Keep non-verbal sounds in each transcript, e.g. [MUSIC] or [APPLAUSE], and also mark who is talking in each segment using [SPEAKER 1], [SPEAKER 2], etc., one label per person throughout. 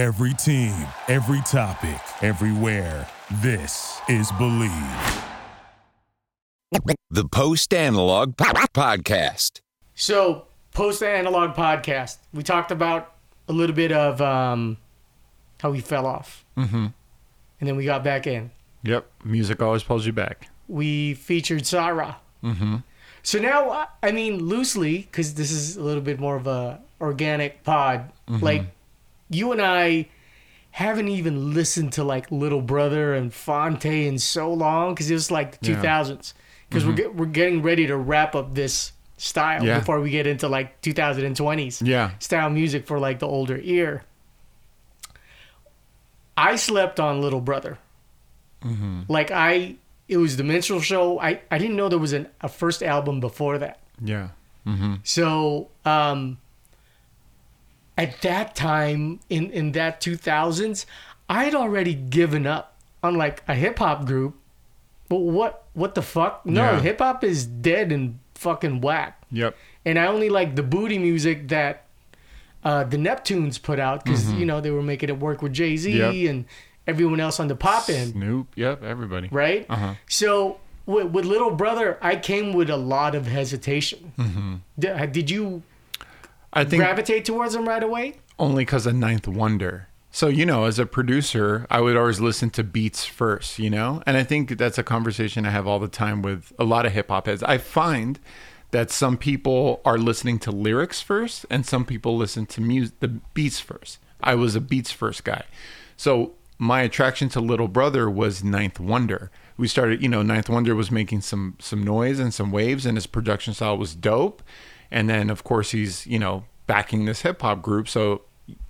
[SPEAKER 1] Every team, every topic, everywhere. This is Believe.
[SPEAKER 2] The Post Analog Podcast.
[SPEAKER 3] So, post analog podcast, we talked about a little bit of um, how we fell off, mm-hmm. and then we got back in.
[SPEAKER 4] Yep. Music always pulls you back.
[SPEAKER 3] We featured Sarah. Mm-hmm. So now, I mean, loosely, because this is a little bit more of a organic pod. Like, you and I haven't even listened to like Little Brother and Phonte in so long because it was like the
[SPEAKER 4] Yeah.
[SPEAKER 3] 2000s. Because we're mm-hmm. get, we're getting ready to wrap up this style
[SPEAKER 4] Yeah.
[SPEAKER 3] before we get into like 2020s
[SPEAKER 4] Yeah.
[SPEAKER 3] style music for like the older ear. I slept on Little Brother. Mm-hmm. Like I, it was the minstrel show. I I didn't know there was an, a first album before that.
[SPEAKER 4] Yeah. Mm-hmm.
[SPEAKER 3] So um, at that time in in that 2000s, I had already given up on like a hip hop group. But what what the fuck? No,
[SPEAKER 4] Yeah.
[SPEAKER 3] hip hop is dead and fucking whack.
[SPEAKER 4] Yep.
[SPEAKER 3] And I only like the booty music that uh, the Neptunes put out because you know they were making it work with Jay Z
[SPEAKER 4] Mm-hmm. Yep.
[SPEAKER 3] and everyone else on the pop end
[SPEAKER 4] Snoop. Yep. Everybody.
[SPEAKER 3] right?
[SPEAKER 4] Uh-huh.
[SPEAKER 3] So with, with Little Brother, I came with a lot of hesitation.
[SPEAKER 4] Mm-hmm.
[SPEAKER 3] Did, did you
[SPEAKER 4] I think
[SPEAKER 3] gravitate towards them right away?
[SPEAKER 4] only because of Ninth Wonder. So, you know, as a producer, I would always listen to beats first, you know? And I think that's a conversation I have all the time with a lot of hip hop heads. I find that some people are listening to lyrics first and some people listen to music, the beats first. I was a beats first guy. So, my attraction to Little Brother was Ninth Wonder. We started, you know, Ninth Wonder was making some some noise and some waves and his production style was dope. And then of course he's, you know, backing this hip hop group, so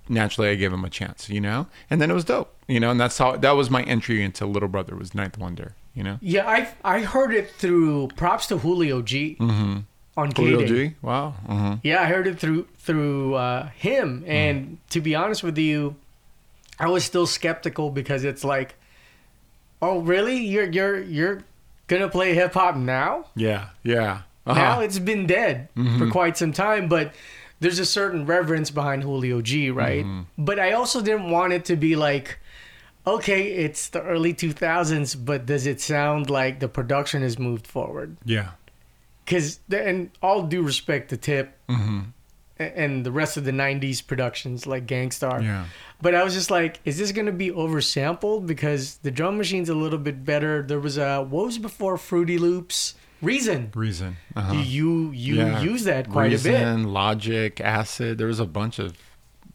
[SPEAKER 4] naturally I gave him a chance, you know? And then it was dope, you know, and that's how that was my entry into Little Brother was Ninth Wonder, you know?
[SPEAKER 3] Yeah, I I heard it through props to Julio G on K
[SPEAKER 4] Julio. G. Wow. Uh-huh.
[SPEAKER 3] Yeah, I heard it through through uh, him, and
[SPEAKER 4] Mm.
[SPEAKER 3] to be honest with you, I was still skeptical because it's like, oh really? You're you're you're gonna play hip hop now?
[SPEAKER 4] Yeah. Yeah. Uh-huh.
[SPEAKER 3] Now it's been dead for mm-hmm. quite some time, but there's a certain reverence behind Julio G, right? Mm-hmm. But I also didn't want it to be like, okay, it's the early 2000s, but does it sound like the production has moved forward?
[SPEAKER 4] yeah.
[SPEAKER 3] Because, and all due respect to Tip mm-hmm. a- and the rest of the 90s productions like Gang Starr.
[SPEAKER 4] Yeah.
[SPEAKER 3] But I was just like, is this going to be oversampled? Because the drum machine's a little bit better. There was a, what was before Fruity Loops? Reason.
[SPEAKER 4] Reason. Uh-huh.
[SPEAKER 3] You you
[SPEAKER 4] yeah.
[SPEAKER 3] use that quite
[SPEAKER 4] Reason,
[SPEAKER 3] a bit.
[SPEAKER 4] Reason, logic, Acid. There was a bunch of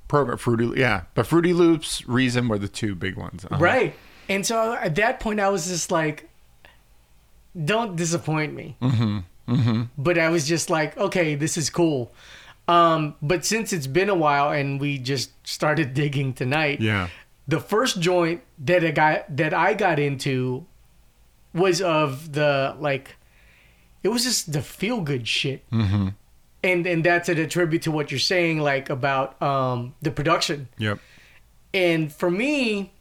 [SPEAKER 4] program Fruity. Yeah, but Fruity Loops, Reason were the two big ones. Uh-huh.
[SPEAKER 3] Right. And so at that point, I was just like, don't disappoint me. Mm-hmm. Mm-hmm. But I was just like, okay, this is cool. Um, but since it's been a while and we just started digging tonight,
[SPEAKER 4] Yeah.
[SPEAKER 3] the first joint that I got that I got into was of the like it was just the feel good shit. Mm-hmm. And and that's a tribute to what you're saying like about um the production.
[SPEAKER 4] Yep.
[SPEAKER 3] And for me,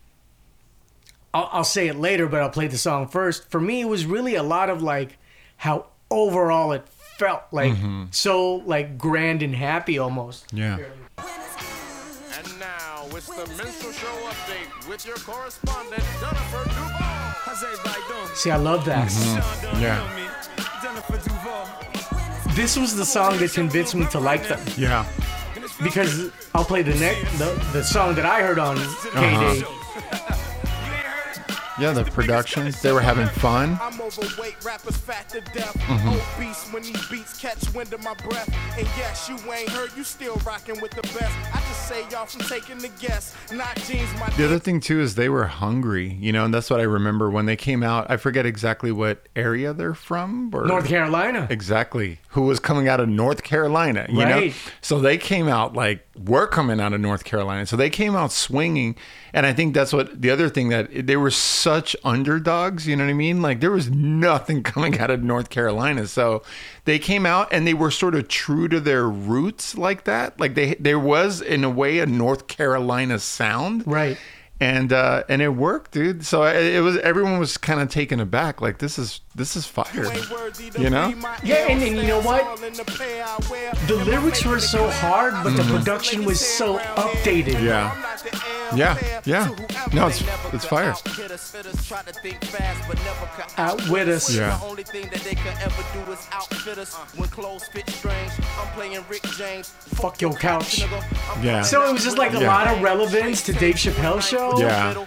[SPEAKER 3] I'll, I'll say it later, but I'll play the song first. For me, it was really a lot of like how overall it felt like so like grand and happy almost.
[SPEAKER 4] Yeah.
[SPEAKER 5] And now it's the Minstrel Show update with your correspondent, Jennifer Duval. How's everybody doing?
[SPEAKER 3] See, I love that.
[SPEAKER 4] Yeah.
[SPEAKER 3] This was the song that convinced me to like them
[SPEAKER 4] Yeah.
[SPEAKER 3] because I'll play the next the, the song that I heard on K Day. Uh-huh.
[SPEAKER 4] Yeah, the production. They were having fun.
[SPEAKER 5] I'm overweight, rappers fat to death.
[SPEAKER 4] Mm-hmm.
[SPEAKER 5] Obese when these beats catch wind of my breath. And yes, you ain't heard, you still rocking with the best. I just say y'all from taking the guess. Not jeans, my
[SPEAKER 4] The other thing too is they were hungry, you know, and that's what I remember when they came out. I forget exactly what area they're from. Or
[SPEAKER 3] North Carolina.
[SPEAKER 4] Exactly. Who was coming out of North Carolina, you know?
[SPEAKER 3] Right.
[SPEAKER 4] So they came out like we're coming out of North Carolina. So they came out swinging. And I think that's what the other thing that they were such underdogs, you know what I mean? Like there was nothing [LAUGHS] coming out of North Carolina. So they came out and they were sort of true to their roots like that. Like they there was in a way a North Carolina sound
[SPEAKER 3] Right.
[SPEAKER 4] And uh and it worked dude so it, it was everyone was kind of taken aback like this is this is fire You know?
[SPEAKER 3] Yeah, and then you know what? The lyrics were so hard, but the production was so updated.
[SPEAKER 4] yeah Yeah, yeah. No, it's- it's fire.
[SPEAKER 3] Outwit us.
[SPEAKER 4] Yeah.
[SPEAKER 5] The only thing that they could ever do is outfit us. When clothes fit strange, I'm playing Rick James.
[SPEAKER 3] Fuck your couch.
[SPEAKER 4] Yeah.
[SPEAKER 3] So it was just like a
[SPEAKER 4] Yeah.
[SPEAKER 3] lot of relevance to Dave Chappelle's show.
[SPEAKER 4] Yeah.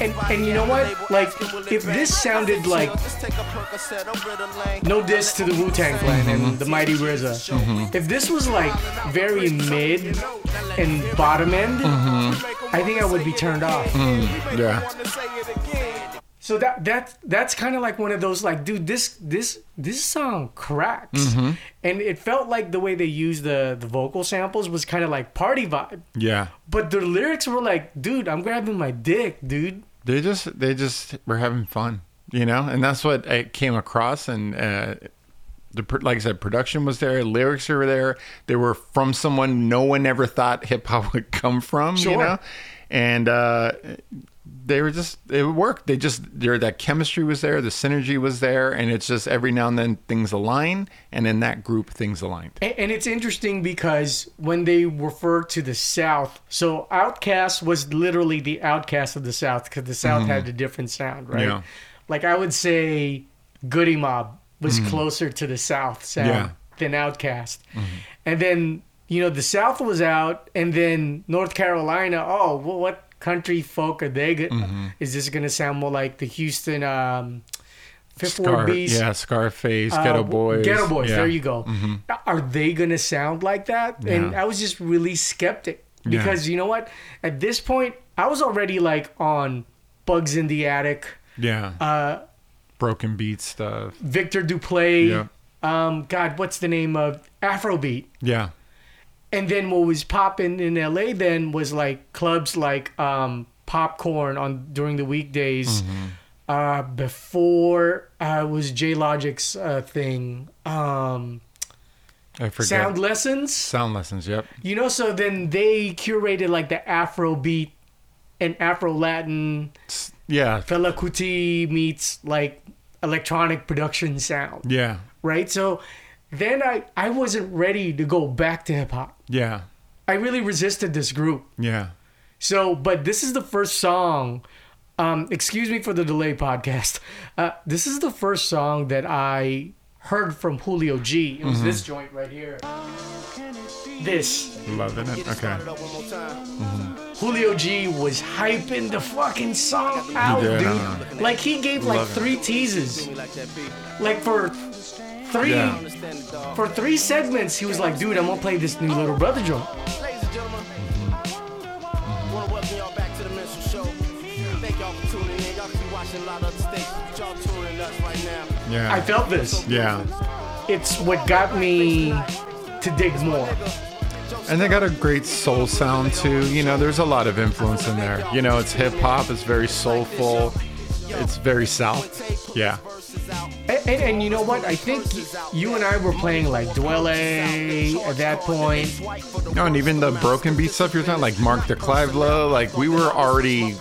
[SPEAKER 3] And and you know what? Like if this sounded like no diss to the Wu Tang Clan and the Mighty RZA.
[SPEAKER 4] Mm-hmm.
[SPEAKER 3] If this was like very mid and bottom end,
[SPEAKER 4] Mm-hmm.
[SPEAKER 3] I think I would be turned off.
[SPEAKER 4] yeah.
[SPEAKER 3] So that that that's kind of like one of those like, dude, this this this song cracks,
[SPEAKER 4] Mm-hmm.
[SPEAKER 3] and it felt like the way they used the the vocal samples was kind of like party vibe,
[SPEAKER 4] Yeah.
[SPEAKER 3] but the lyrics were like, dude, I'm grabbing my dick, dude.
[SPEAKER 4] They just they just were having fun, you know, and that's what I came across. And uh, the like I said, production was there, lyrics were there. They were from someone no one ever thought hip hop [LAUGHS] would come from, you know, and uh, they were just it worked. They just there that chemistry was there, the synergy was there, and it's just every now and then things align, and in that group things aligned.
[SPEAKER 3] And, and it's interesting because when they refer to the South, so OutKast was literally the outcast of the South because the South had mm-hmm. a different sound, right?
[SPEAKER 4] Yeah.
[SPEAKER 3] Like I would say Goodie Mob was mm-hmm. closer to the South sound
[SPEAKER 4] Yeah.
[SPEAKER 3] than OutKast. Mm-hmm. And then, you know, the South was out, and then North Carolina, oh, well, what country folk are they? Go- Is this to sound more like the Houston um, Fifth Ward
[SPEAKER 4] Scar,
[SPEAKER 3] Beast?
[SPEAKER 4] yeah, Scarface,
[SPEAKER 3] Uh,
[SPEAKER 4] Geto Boys,
[SPEAKER 3] Geto Boys.
[SPEAKER 4] yeah.
[SPEAKER 3] There you go. Are they gonna sound like that? And I was just really skeptic
[SPEAKER 4] Yeah.
[SPEAKER 3] because you know what? At this point, I was already like on Bugs in the Attic,
[SPEAKER 4] Yeah,
[SPEAKER 3] uh,
[SPEAKER 4] broken beat stuff.
[SPEAKER 3] Victor Duplaix.
[SPEAKER 4] Yeah.
[SPEAKER 3] Um, God, what's the name of Afrobeat?
[SPEAKER 4] Yeah,
[SPEAKER 3] And then what was popping in LA then was like clubs like um, Popcorn on during the weekdays.
[SPEAKER 4] Mm-hmm.
[SPEAKER 3] Uh, before uh, was J Logic's uh, thing. Um,
[SPEAKER 4] I forget.
[SPEAKER 3] Sound lessons.
[SPEAKER 4] Sound lessons. Yep.
[SPEAKER 3] You know, so then they curated like the Afro beat and Afro Latin.
[SPEAKER 4] Yeah.
[SPEAKER 3] Fela Kuti meets like electronic production sound,
[SPEAKER 4] Yeah.
[SPEAKER 3] right? So then I I wasn't ready to go back to hip hop.
[SPEAKER 4] Yeah.
[SPEAKER 3] I really resisted this group.
[SPEAKER 4] Yeah.
[SPEAKER 3] So, but this is the first song. Um, excuse me for the delay, podcast. Uh, this is the first song that I heard from Julio G. It was this joint right here. This.
[SPEAKER 4] Loving it. Okay.
[SPEAKER 3] Julio G was hyping the fucking song out,
[SPEAKER 4] did,
[SPEAKER 3] dude. Like he gave like
[SPEAKER 4] Love it.
[SPEAKER 3] three teases. Like for three
[SPEAKER 4] Yeah.
[SPEAKER 3] for three segments, he was like, dude, I'm gonna play this new little brother joint.
[SPEAKER 5] Ladies and gentlemen, want to welcome y'all back to the Minstrel Show. Thank y'all for tuning in. Y'all keep watching a lot of other stations, y'all tuning us right now.
[SPEAKER 4] Yeah.
[SPEAKER 3] I felt this.
[SPEAKER 4] Yeah.
[SPEAKER 3] It's what got me to dig more.
[SPEAKER 4] And they got a great soul sound too. You know, there's a lot of influence in there. You know, it's hip hop. It's very soulful. It's very south. Yeah.
[SPEAKER 3] And, and, and you know what? I think you and I were playing like Dwele at that point.
[SPEAKER 4] No, and even the broken beat stuff you're talking, like Mark de Clive-Lowe, like we were already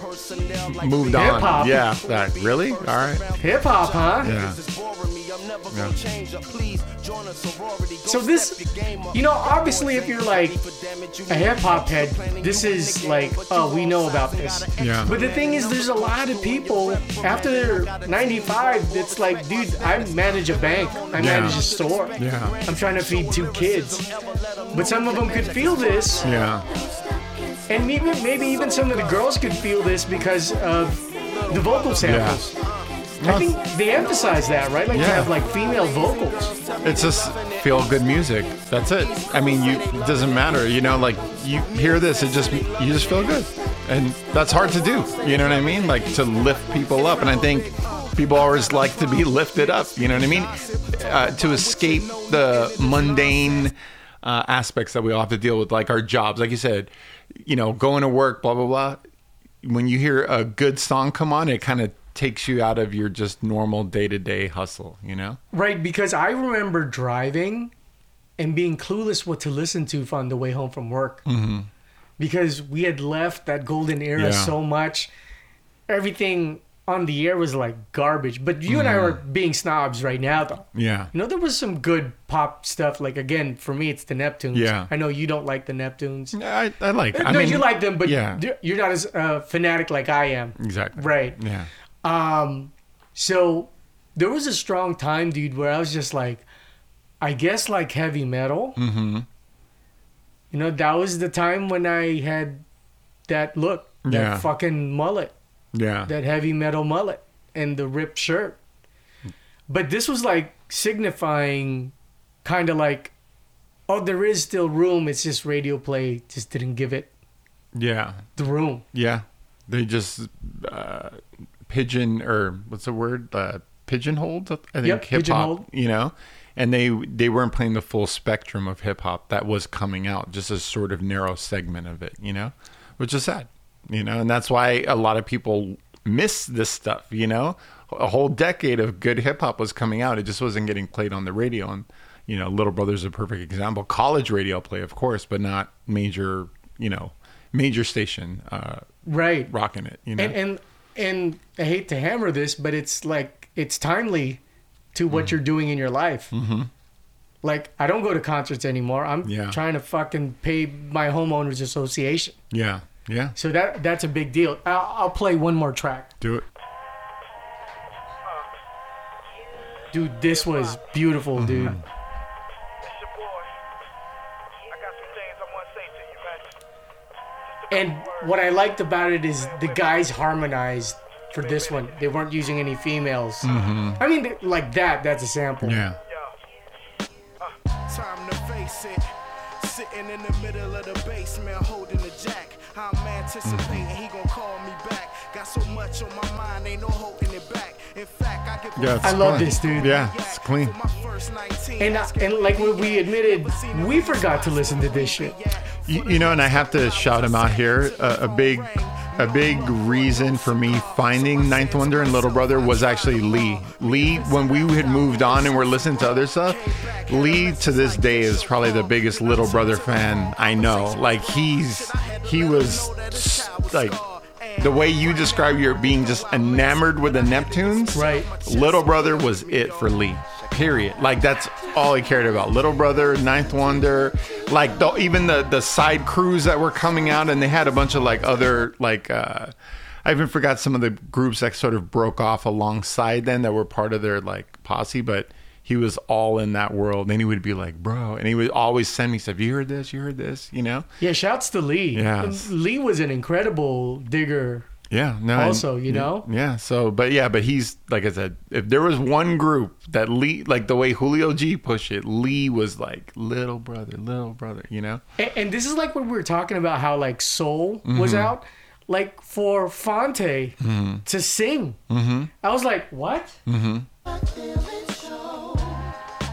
[SPEAKER 4] moved on.
[SPEAKER 3] Hip-hop.
[SPEAKER 4] Yeah. That really? All right.
[SPEAKER 3] Hip hop, huh?
[SPEAKER 4] Yeah.
[SPEAKER 3] So this, you know, obviously, if you're like a hip hop head, this is like, oh, we know about this.
[SPEAKER 4] Yeah.
[SPEAKER 3] But the thing is, there's a lot of people after they're 95. It's like, dude, I manage a bank, I
[SPEAKER 4] Yeah.
[SPEAKER 3] manage a store.
[SPEAKER 4] Yeah.
[SPEAKER 3] I'm trying to feed two kids. But some of them could feel this,
[SPEAKER 4] Yeah.
[SPEAKER 3] and maybe maybe even some of the girls could feel this because of the vocal samples. I think they emphasize that, right? Like to
[SPEAKER 4] Yeah.
[SPEAKER 3] have like female vocals.
[SPEAKER 4] It's just feel good music. That's it. I mean, you it doesn't matter. You know, like you hear this, it just you just feel good, and that's hard to do. You know what I mean? Like to lift people up, and I think people always like to be lifted up. You know what I mean? Uh, to escape the mundane uh, aspects that we all have to deal with, like our jobs. Like you said, you know, going to work, blah blah blah. When you hear a good song come on, it kind of takes you out of your just normal day to day hustle. You know?
[SPEAKER 3] Right, because I remember driving and being clueless what to listen to on the way home from work. Mm-hmm. Because we had left that golden era
[SPEAKER 4] Yeah.
[SPEAKER 3] so much. Everything on the air was like garbage. But you and I mm-hmm. are being snobs right now, though.
[SPEAKER 4] Yeah.
[SPEAKER 3] You know, there was some good pop stuff. Like again, for me, it's the Neptunes.
[SPEAKER 4] Yeah.
[SPEAKER 3] I know you don't like the Neptunes.
[SPEAKER 4] I, I like. Uh, I
[SPEAKER 3] no,
[SPEAKER 4] mean,
[SPEAKER 3] you like them, but
[SPEAKER 4] yeah,
[SPEAKER 3] you're- you're not as uh, fanatic like I am.
[SPEAKER 4] exactly.
[SPEAKER 3] Right.
[SPEAKER 4] Yeah.
[SPEAKER 3] Um, so there was a strong time, dude, where I was just like, I guess like heavy metal.
[SPEAKER 4] Mm-hmm.
[SPEAKER 3] You know, that was the time when I had that look, that
[SPEAKER 4] Yeah.
[SPEAKER 3] fucking mullet,
[SPEAKER 4] Yeah.
[SPEAKER 3] that heavy metal mullet, and the ripped shirt. But this was like signifying, kind of like, oh, there is still room. It's just radio play just didn't give it
[SPEAKER 4] Yeah.
[SPEAKER 3] the room.
[SPEAKER 4] Yeah. They just uh, pigeon or what's the word? Uh, pigeonholed. I think
[SPEAKER 3] Yep,
[SPEAKER 4] hip hop. You know, and they they weren't playing the full spectrum of hip hop that was coming out, just a sort of narrow segment of it. You know, which is sad. You know, and that's why a lot of people miss this stuff. You know, a whole decade of good hip hop was coming out. It just wasn't getting played on the radio. And you know, Little Brother's a perfect example. College radio play, of course, but not major. You know, major station. Uh,
[SPEAKER 3] Right.
[SPEAKER 4] rocking it. You know,
[SPEAKER 3] and and and I hate to hammer this, but it's like it's timely to what
[SPEAKER 4] Mm-hmm.
[SPEAKER 3] you're doing in your life. Mm-hmm. Like I don't go to concerts anymore. I'm
[SPEAKER 4] Yeah.
[SPEAKER 3] trying to fucking pay my homeowners association.
[SPEAKER 4] yeah, yeah,
[SPEAKER 3] So that that's a big deal. I'll, I'll play one more track,
[SPEAKER 4] do it.
[SPEAKER 3] dude. This was beautiful,
[SPEAKER 4] Mm-hmm.
[SPEAKER 3] dude. And what I liked about it is the guys harmonized for this one. They weren't using any females. I mean, like that. That's a sample.
[SPEAKER 4] Mm-hmm. Yeah,
[SPEAKER 5] Uh, time to face it. Sitting in the middle of the basement holding the jack. I'm anticipating he gon' call me back. Got so much on my mind, ain't no holding it back. In fact, I give
[SPEAKER 4] yeah.
[SPEAKER 3] I love this, dude.
[SPEAKER 4] Yeah, it's clean.
[SPEAKER 5] For my first 19,
[SPEAKER 3] And uh, and like we admitted, we forgot to listen to this shit.
[SPEAKER 4] You, you know, and I have to shout him out here. Uh, a big, a big reason for me finding Ninth Wonder and Little Brother was actually Lee. Lee, when we had moved on and we're listening to other stuff, Lee to this day is probably the biggest Little Brother fan I know. Like he's, he was like. The way you describe your being just enamored with the Neptunes,
[SPEAKER 3] Right.
[SPEAKER 4] Little Brother was it for Lee. Period. Like that's all he cared about. Little Brother, Ninth Wonder, like the, even the the side crews that were coming out, and they had a bunch of like other like. uh I even forgot some of the groups that sort of broke off alongside them that were part of their like posse, but he was all in that world. Then he would be like, "Bro," and he would always send me stuff. You heard this? You heard this? You know?
[SPEAKER 3] Yeah, shouts to Lee.
[SPEAKER 4] Yes.
[SPEAKER 3] Lee was an incredible digger.
[SPEAKER 4] Yeah, no. and-
[SPEAKER 3] Also, you know?
[SPEAKER 4] Yeah. So, but yeah, but he's like I said, if there was one group that Lee, like the way Julio G pushed it, Lee was like little brother, little brother. You know?
[SPEAKER 3] And, and this is like when we were talking about how like Soul
[SPEAKER 4] Mm-hmm.
[SPEAKER 3] was out. Like for Phonte to sing,
[SPEAKER 4] Mm-hmm.
[SPEAKER 3] I was like, "What?"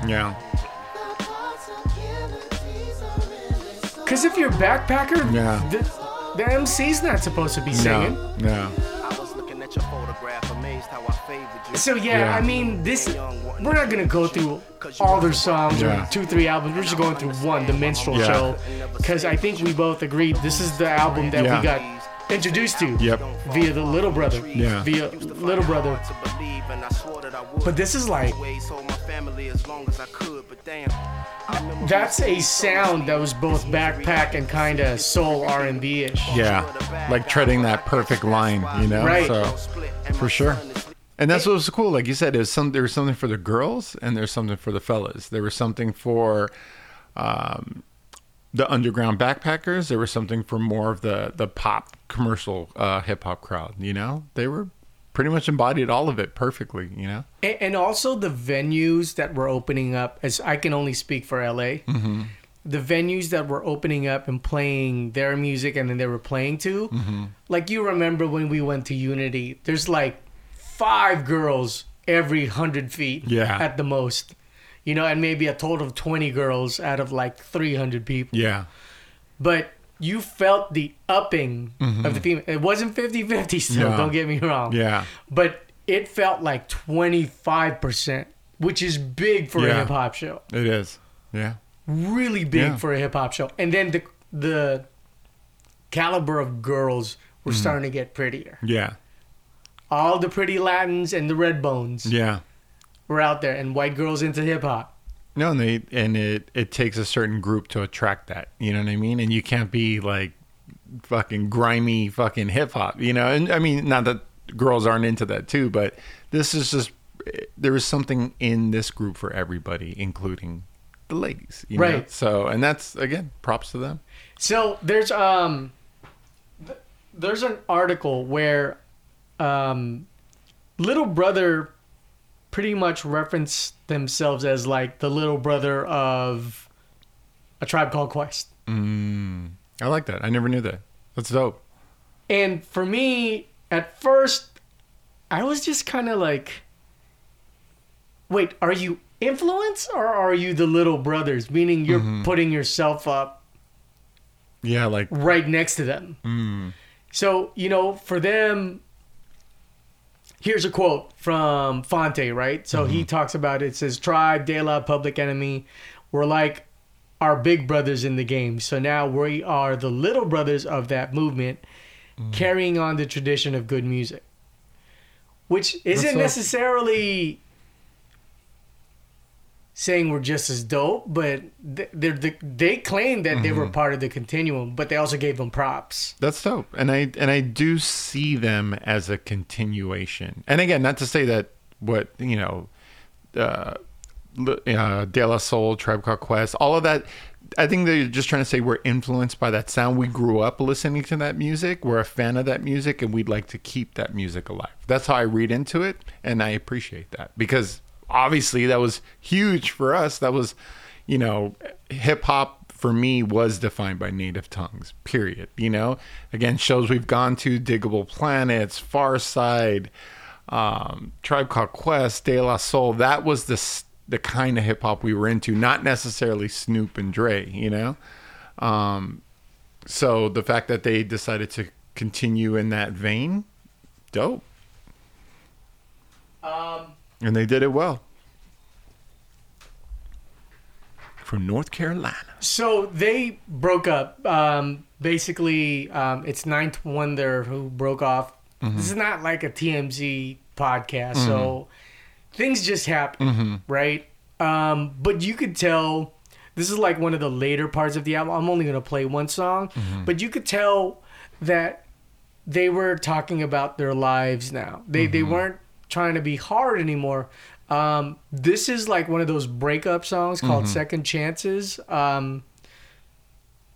[SPEAKER 4] Yeah.
[SPEAKER 3] Because if you're a backpacker,
[SPEAKER 4] Yeah.
[SPEAKER 3] the, the MC's not supposed to be singing.
[SPEAKER 4] No. No.
[SPEAKER 5] I was looking at your photograph, amazed how I favored you.
[SPEAKER 3] So yeah,
[SPEAKER 4] Yeah.
[SPEAKER 3] I mean, this we're not gonna go through all their songs
[SPEAKER 4] Yeah.
[SPEAKER 3] or two, three albums. We're just going through one, the Minstrel
[SPEAKER 4] Yeah.
[SPEAKER 3] Show, because I think we both agreed this is the album that
[SPEAKER 4] Yeah.
[SPEAKER 3] we got introduced to
[SPEAKER 4] Yep.
[SPEAKER 3] via the Little Brother.
[SPEAKER 4] Yeah.
[SPEAKER 3] Via Little Brother. But this is like that's a sound that was both backpack and kind of soul R and B ish.
[SPEAKER 4] Yeah. Like treading that perfect line. You know?
[SPEAKER 3] Right.
[SPEAKER 4] So for sure. And that's what was cool. Like you said, there's some there was something for the girls and there's something for the fellas. There was something for um, the underground backpackers. There was something for more of the the pop commercial uh, hip hop crowd. You know, they were pretty much embodied all of it perfectly. You know,
[SPEAKER 3] And, and also the venues that were opening up, as I can only speak for LA,
[SPEAKER 4] Mm-hmm.
[SPEAKER 3] the venues that were opening up and playing their music and then they were playing to,
[SPEAKER 4] Mm-hmm.
[SPEAKER 3] like you remember when we went to Unity, there's like five girls every hundred feet
[SPEAKER 4] Yeah.
[SPEAKER 3] at the most. You know, and maybe a total of 20 girls out of like 300 people.
[SPEAKER 4] yeah,
[SPEAKER 3] But you felt the upping of the female. It wasn't 50 50 still,
[SPEAKER 4] Mm-hmm.
[SPEAKER 3] Don't get me wrong
[SPEAKER 4] yeah,
[SPEAKER 3] but it felt like 25%, which is big for a hip hop show.
[SPEAKER 4] it is. Yeah,
[SPEAKER 3] Really big
[SPEAKER 4] Yeah.
[SPEAKER 3] for a hip hop show. And then the the caliber of girls were
[SPEAKER 4] Mm-hmm.
[SPEAKER 3] starting to get prettier.
[SPEAKER 4] yeah.
[SPEAKER 3] all the pretty Latins and the red bones
[SPEAKER 4] Yeah.
[SPEAKER 3] Were out there, and white girls into hip hop.
[SPEAKER 4] No, and they and it it takes a certain group to attract that. You know what I mean? And you can't be like fucking grimy fucking hip hop. You know? And I mean, not that girls aren't into that too, but this is just there is something in this group for everybody, including the ladies. You Know?
[SPEAKER 3] Right.
[SPEAKER 4] So, and that's again, props to them.
[SPEAKER 3] So there's um there's an article where um little brother pretty much reference themselves as like the little brother of a tribe called Quest. Mm.
[SPEAKER 4] I like that. I never knew that. That's dope.
[SPEAKER 3] And for me, at first, I was just kind of like, wait, are you influence or are you the little brothers? Meaning you're mm-hmm. putting yourself up
[SPEAKER 4] Yeah, like
[SPEAKER 3] right next to them. Mm. So, you know, for them, here's a quote from Phonte, right? So he mm-hmm. talks about it, it says, Tribe, De La, Public Enemy, we're like our big brothers in the game. So now we are the little brothers of that movement, mm. carrying on the tradition of good music. Which isn't
[SPEAKER 4] That's
[SPEAKER 3] necessarily saying we're just as dope, but they they claim that they were part of the continuum, but they also gave them props.
[SPEAKER 4] That's dope, and I and I do see them as a continuation. And again, not to say that what you know, uh, uh, De La Soul, Tribe Called Quest, all of that. I think they're just trying to say we're influenced by that sound. We grew up listening to that music. We're a fan of that music, and we'd like to keep that music alive. That's how I read into it, and I appreciate that because obviously that was huge for us. That was, you know, hip hop for me was defined by native tongues. Period. You know, again, shows we've gone to, Diggable Planets, Pharcyde, um, Tribe Called Quest, De La Soul. That was the the kind of hip hop we were into, not necessarily Snoop and Dre. You know, um, so the fact that they decided to continue in that vein, dope.
[SPEAKER 3] Um,
[SPEAKER 4] And they did it well. From North Carolina.
[SPEAKER 3] So they broke up. Um, basically, um, it's Ninth Wonder who broke off. This is not like a TMZ podcast, so things just happen, right? Um, but you could tell this is like one of the later parts of the album. I'm only gonna play one song, but you could tell that they were talking about their lives now. They they weren't trying to be hard anymore. Um, this is like one of those breakup songs called mm-hmm. Second Chances. Um,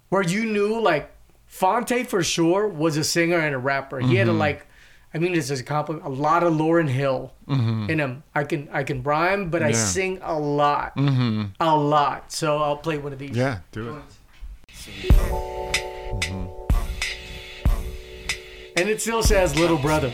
[SPEAKER 3] where you knew like Phonte for sure was a singer and a rapper. He had a mm-hmm. like I mean this is a compliment a lot of Lauryn Hill mm-hmm. in him. I can I can rhyme, but I sing a lot. A lot. So I'll play one of these.
[SPEAKER 4] Yeah, do it.
[SPEAKER 3] And it still says little brother.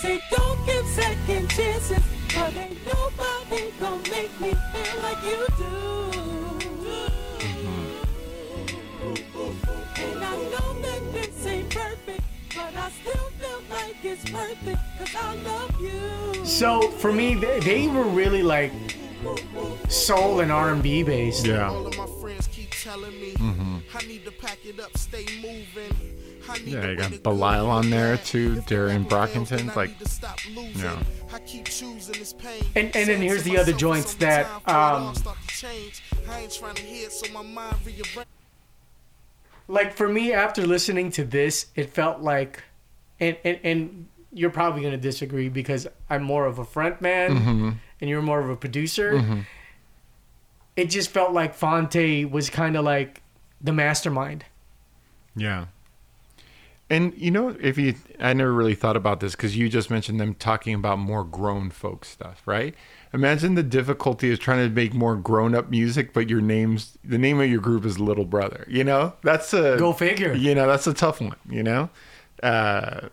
[SPEAKER 6] Say don't give second chances, but ain't nobody gonna make me feel like you do. And I know that this ain't perfect, but I still feel like it's worth it, cause I love you.
[SPEAKER 3] So for me, they, they were really like soul and R and B based.
[SPEAKER 4] Yeah.
[SPEAKER 5] All of my friends keep telling me I need to pack it up, stay moving. I need
[SPEAKER 4] Yeah, you got Belial on there too,
[SPEAKER 5] If the Darien
[SPEAKER 4] Brockington, like,
[SPEAKER 5] need to stop losing.
[SPEAKER 4] yeah.
[SPEAKER 5] I keep choosing this pain.
[SPEAKER 3] And- and then here's the other joints that,
[SPEAKER 5] time for it all
[SPEAKER 3] um,
[SPEAKER 5] start to change. I ain't trying to hear it, so my mind rearrange.
[SPEAKER 3] Like for me, after listening to this, it felt like, and and, and you're probably gonna disagree because I'm more of a front man and you're more of a producer. It just felt like Phonte was kind of like the mastermind.
[SPEAKER 4] Yeah. And you know, if you, I never really thought about this because you just mentioned them talking about more grown folk stuff, right? Imagine the difficulty of trying to make more grown up music, but your name's the name of your group is Little Brother. You know, that's a
[SPEAKER 3] Go figure.
[SPEAKER 4] You know, that's a tough one. You know, uh,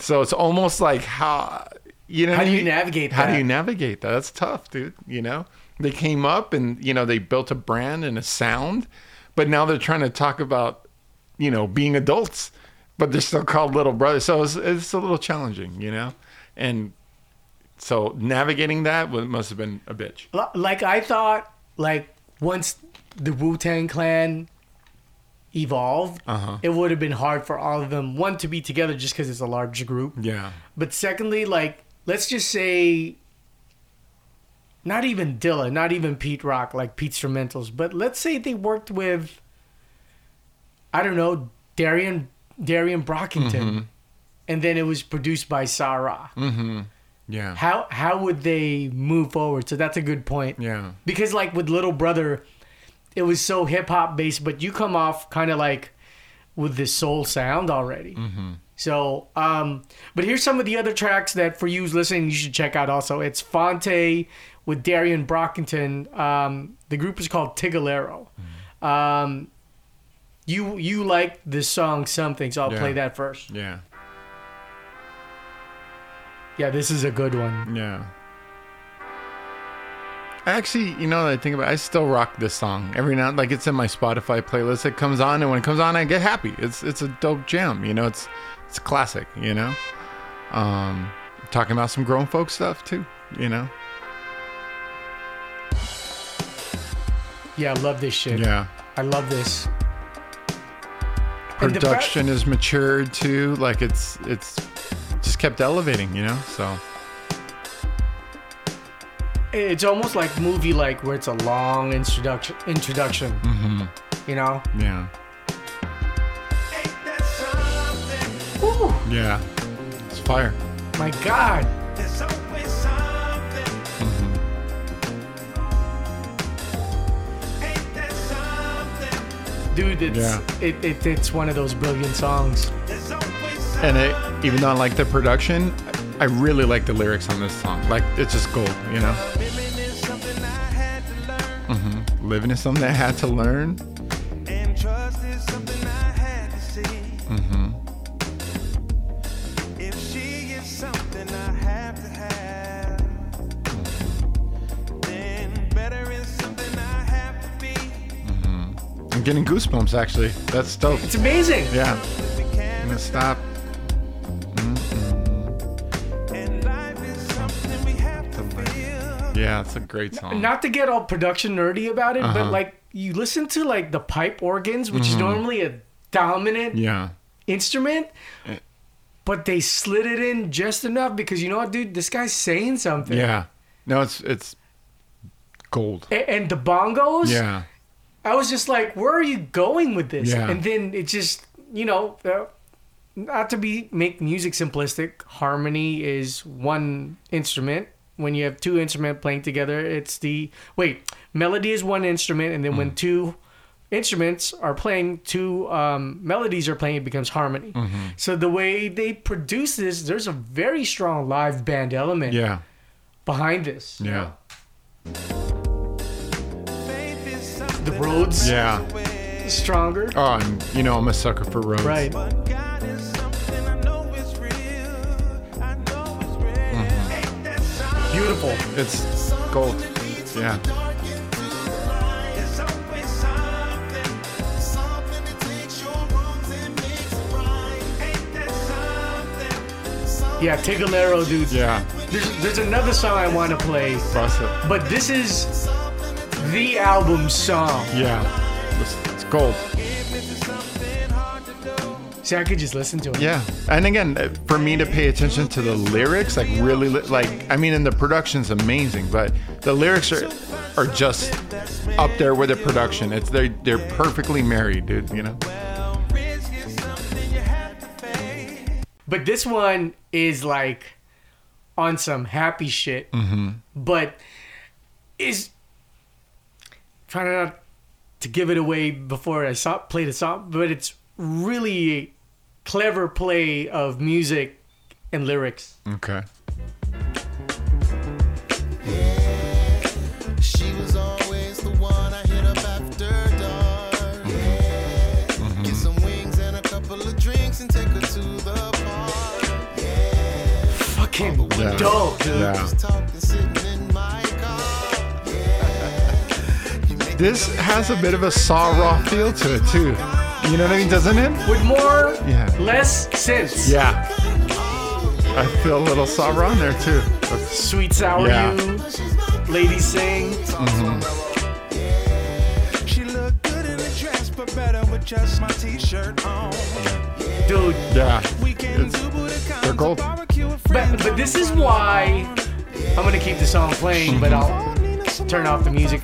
[SPEAKER 4] so it's almost like how you know
[SPEAKER 3] How do you navigate
[SPEAKER 4] How do you navigate that? That's tough, dude. You know, they came up and you know they built a brand and a sound, but now they're trying to talk about you know being adults, but they're still called little brothers. So it's, it's a little challenging, you know, and so navigating that must have been a bitch.
[SPEAKER 3] Like I thought, like once the Wu Tang Clan evolved,
[SPEAKER 4] Uh-huh.
[SPEAKER 3] it would have been hard for all of them one to be together just because it's a large group.
[SPEAKER 4] Yeah.
[SPEAKER 3] But secondly, like let's just say, not even Dilla, not even Pete Rock, like Pete Instrumentals, but let's say they worked with, I don't know, Darien Darien Brockington, and then it was produced by Sarah.
[SPEAKER 4] Yeah.
[SPEAKER 3] How how would they move forward? So that's a good point.
[SPEAKER 4] Yeah.
[SPEAKER 3] Because like with Little Brother, it was so hip hop based, but you come off kind of like with this soul sound already.
[SPEAKER 4] Mm-hmm.
[SPEAKER 3] So, um, but here's some of the other tracks that for you listening, you should check out. Also, it's Phonte with Darien Brockington. Um, the group is called Tigalero.
[SPEAKER 4] Mm-hmm.
[SPEAKER 3] Um, you you like this song something, so I'll
[SPEAKER 4] Yeah.
[SPEAKER 3] play that first.
[SPEAKER 4] Yeah.
[SPEAKER 3] Yeah, this is a good one.
[SPEAKER 4] Yeah. I actually, you know, what I think about, it, I still rock this song every now. Like it's in my Spotify playlist. It comes on, and when it comes on, I get happy. It's it's a dope jam. You know, it's it's classic. You know, um, talking about some grown folk stuff too. You know,
[SPEAKER 3] Yeah, I love this shit.
[SPEAKER 4] yeah.
[SPEAKER 3] I love this. And the fa-
[SPEAKER 4] Production is matured too. Like it's it's just kept elevating. You know, so
[SPEAKER 3] it's almost like movie like where it's a long introduction introduction
[SPEAKER 4] Mm-hmm.
[SPEAKER 3] you know
[SPEAKER 4] yeah,
[SPEAKER 3] Woo,
[SPEAKER 4] yeah. It's fire.
[SPEAKER 3] my god dude it's
[SPEAKER 4] Yeah.
[SPEAKER 3] it, it, it's one of those brilliant songs
[SPEAKER 4] And it, even though I like the production, I really like the lyrics on this song. Like it's just gold, you know. hmm Living is something I had to learn. Getting goosebumps actually. That's dope.
[SPEAKER 3] it's amazing
[SPEAKER 4] Yeah. I'm gonna stop.
[SPEAKER 5] and life is something we have to feel.
[SPEAKER 4] Yeah, it's a great song.
[SPEAKER 3] not to get all production nerdy about it but
[SPEAKER 4] Uh-huh.
[SPEAKER 3] like you listen to like the pipe organs which is normally a dominant
[SPEAKER 4] Mm-hmm. yeah.
[SPEAKER 3] instrument
[SPEAKER 4] Eh.
[SPEAKER 3] but they slid it in just enough because you know what dude this guy's saying something
[SPEAKER 4] Yeah. No, it's it's gold.
[SPEAKER 3] And the bongos
[SPEAKER 4] Yeah.
[SPEAKER 3] I was just like, where are you going with this?
[SPEAKER 4] Yeah.
[SPEAKER 3] And then it just, you know, uh, not to be make music simplistic, harmony is one instrument. When you have two instruments playing together, it's the wait, melody is one instrument, and then when two instruments are playing, two um, melodies are playing, it becomes harmony. So the way they produce this, there's a very strong live band element
[SPEAKER 4] Yeah.
[SPEAKER 3] behind this.
[SPEAKER 4] Yeah.
[SPEAKER 5] Faith is something
[SPEAKER 3] The roads
[SPEAKER 4] Yeah.
[SPEAKER 3] stronger.
[SPEAKER 4] Oh, and you know I'm a sucker for roads.
[SPEAKER 3] Right.
[SPEAKER 5] But God is something I know is real. I know it's real. Ain't that something?
[SPEAKER 3] Beautiful.
[SPEAKER 4] It's gold. Yeah.
[SPEAKER 5] There's always something. Something that takes your wrongs and makes it right. Ain't that something?
[SPEAKER 3] Yeah, Tigalero, dude.
[SPEAKER 4] Yeah.
[SPEAKER 3] There's, there's another song I want to play,
[SPEAKER 4] Bust it.
[SPEAKER 3] but this is the album song.
[SPEAKER 4] Yeah. It's, it's gold.
[SPEAKER 3] See, I could just listen to it.
[SPEAKER 4] Yeah. And again, uh, for me to pay attention to the lyrics, like really, li- like I mean, and the production's amazing, but the lyrics are are just up there with the production. It's they they're perfectly married, dude. You know.
[SPEAKER 5] Risk is something you have to pay.
[SPEAKER 3] But this one is like on some happy shit, but is trying not to give it away before I saw play the song, but it's really a clever play of music and lyrics.
[SPEAKER 4] Okay.
[SPEAKER 7] She was always the one
[SPEAKER 4] This has a bit of a saw raw feel to it too. You know what I mean? Doesn't it?
[SPEAKER 3] With more,
[SPEAKER 4] Yeah.
[SPEAKER 3] less sense.
[SPEAKER 4] Yeah. I feel a little saw raw in there too. That's-
[SPEAKER 3] Sweet Sour
[SPEAKER 4] Yeah.
[SPEAKER 3] You, Lady Sing. Mm-hmm.
[SPEAKER 5] look good in the dress, but better with just my t-shirt on.
[SPEAKER 3] dude.
[SPEAKER 4] Yeah.
[SPEAKER 5] We can
[SPEAKER 4] It's-
[SPEAKER 5] do booty
[SPEAKER 4] they're
[SPEAKER 5] kinds
[SPEAKER 4] gold.
[SPEAKER 5] barbecue with
[SPEAKER 3] But
[SPEAKER 5] friends.
[SPEAKER 3] but this is why I'm gonna keep the song playing, but mm-hmm. I'll turn off the music.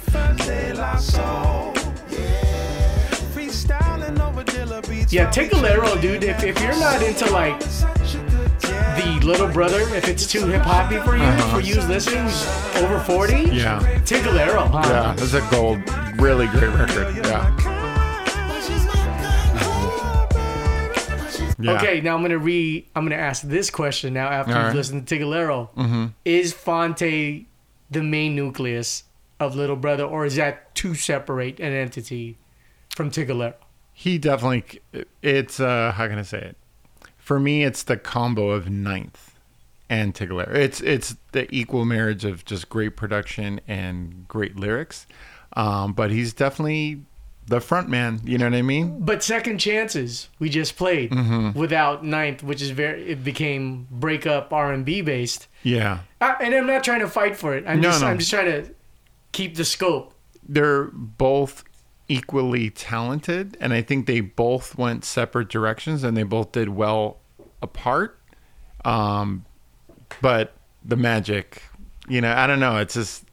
[SPEAKER 3] Yeah, take a Tigalero, dude. If, if you're not into like the little brother, if it's too hip hoppy for you,
[SPEAKER 4] Uh-huh.
[SPEAKER 3] for you listening, over 40,
[SPEAKER 4] Yeah.
[SPEAKER 3] take Tigalero, huh?
[SPEAKER 4] Yeah, that's a gold, really great record. Yeah. [LAUGHS] Yeah.
[SPEAKER 3] Okay, now I'm gonna re. I'm gonna ask this question now after
[SPEAKER 4] All
[SPEAKER 3] you've
[SPEAKER 4] right.
[SPEAKER 3] listened to Tigalero. Is Phonte the main nucleus of Little Brother, or is that too separate an entity from Tigalero?
[SPEAKER 4] He definitely. It's uh, how can I say it? For me, it's the combo of Ninth and Tigalero. It's it's the equal marriage of just great production and great lyrics. Um, but he's definitely the front man. You know what I mean?
[SPEAKER 3] But Second Chances we just played
[SPEAKER 4] Mm-hmm.
[SPEAKER 3] without Ninth, which is very. It became breakup R and B based.
[SPEAKER 4] Yeah.
[SPEAKER 3] Uh, and I'm not trying to fight for it. I'm
[SPEAKER 4] No,
[SPEAKER 3] just
[SPEAKER 4] no.
[SPEAKER 3] I'm just trying to keep the scope.
[SPEAKER 4] they're both equally talented and i think they both went separate directions and they both did well apart um but the magic you know i don't know it's just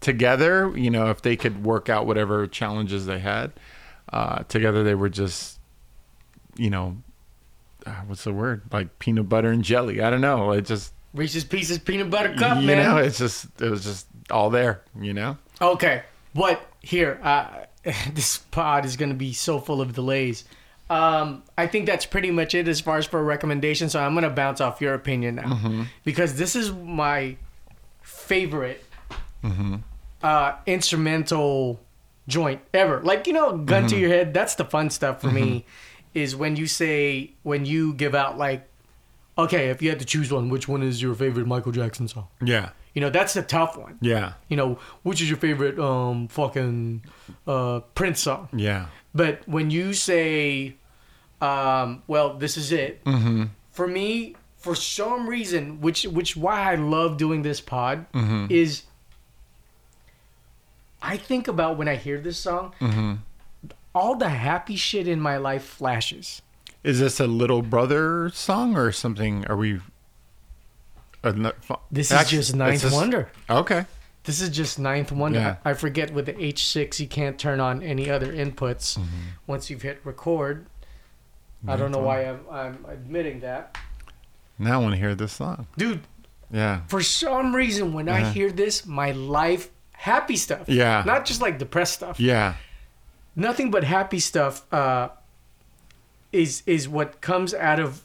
[SPEAKER 4] together you know if they could work out whatever challenges they had uh together they were just you know uh, what's the word like peanut butter and jelly i don't know it just
[SPEAKER 3] Reese's Pieces peanut butter cup,
[SPEAKER 4] you
[SPEAKER 3] man.
[SPEAKER 4] know it's just it was just all there you know
[SPEAKER 3] Okay, but here, uh, [LAUGHS] this pod is going to be so full of delays. Um, I think that's pretty much it as far as for a recommendation. So I'm going to bounce off your opinion now
[SPEAKER 4] Mm-hmm.
[SPEAKER 3] because this is my favorite
[SPEAKER 4] Mm-hmm.
[SPEAKER 3] Uh, instrumental joint ever. Like you know, gun
[SPEAKER 4] Mm-hmm.
[SPEAKER 3] to your head. That's the fun stuff for me. Is when you say when you give out like, okay, if you had to choose one, which one is your favorite Michael Jackson song?
[SPEAKER 4] yeah
[SPEAKER 3] You know, that's the tough one
[SPEAKER 4] yeah
[SPEAKER 3] you know, which is your favorite um fucking uh Prince song?
[SPEAKER 4] yeah
[SPEAKER 3] But when you say, um, well, this is it.
[SPEAKER 4] mm-hmm
[SPEAKER 3] For me, for some reason, which which why I love doing this pod
[SPEAKER 4] Mm-hmm.
[SPEAKER 3] is, I think about when I hear this song,
[SPEAKER 4] Mm-hmm.
[SPEAKER 3] all the happy shit in my life flashes.
[SPEAKER 4] Is this a little brother song or something? Are we? uh,
[SPEAKER 3] This is
[SPEAKER 4] Actually,
[SPEAKER 3] just Ninth
[SPEAKER 4] just-
[SPEAKER 3] Wonder.
[SPEAKER 4] Okay.
[SPEAKER 3] This is just Ninth Wonder.
[SPEAKER 4] Yeah.
[SPEAKER 3] I forget with the H6 you can't turn on any other inputs
[SPEAKER 4] Mm-hmm.
[SPEAKER 3] once you've hit record. I don't know why I'm, I'm admitting that.
[SPEAKER 4] Now I want to hear this song.
[SPEAKER 3] Dude,
[SPEAKER 4] Yeah.
[SPEAKER 3] for some reason when I hear this, my life happy stuff.
[SPEAKER 4] Yeah.
[SPEAKER 3] Not just like depressed stuff.
[SPEAKER 4] Yeah.
[SPEAKER 3] Nothing but happy stuff uh is is what comes out of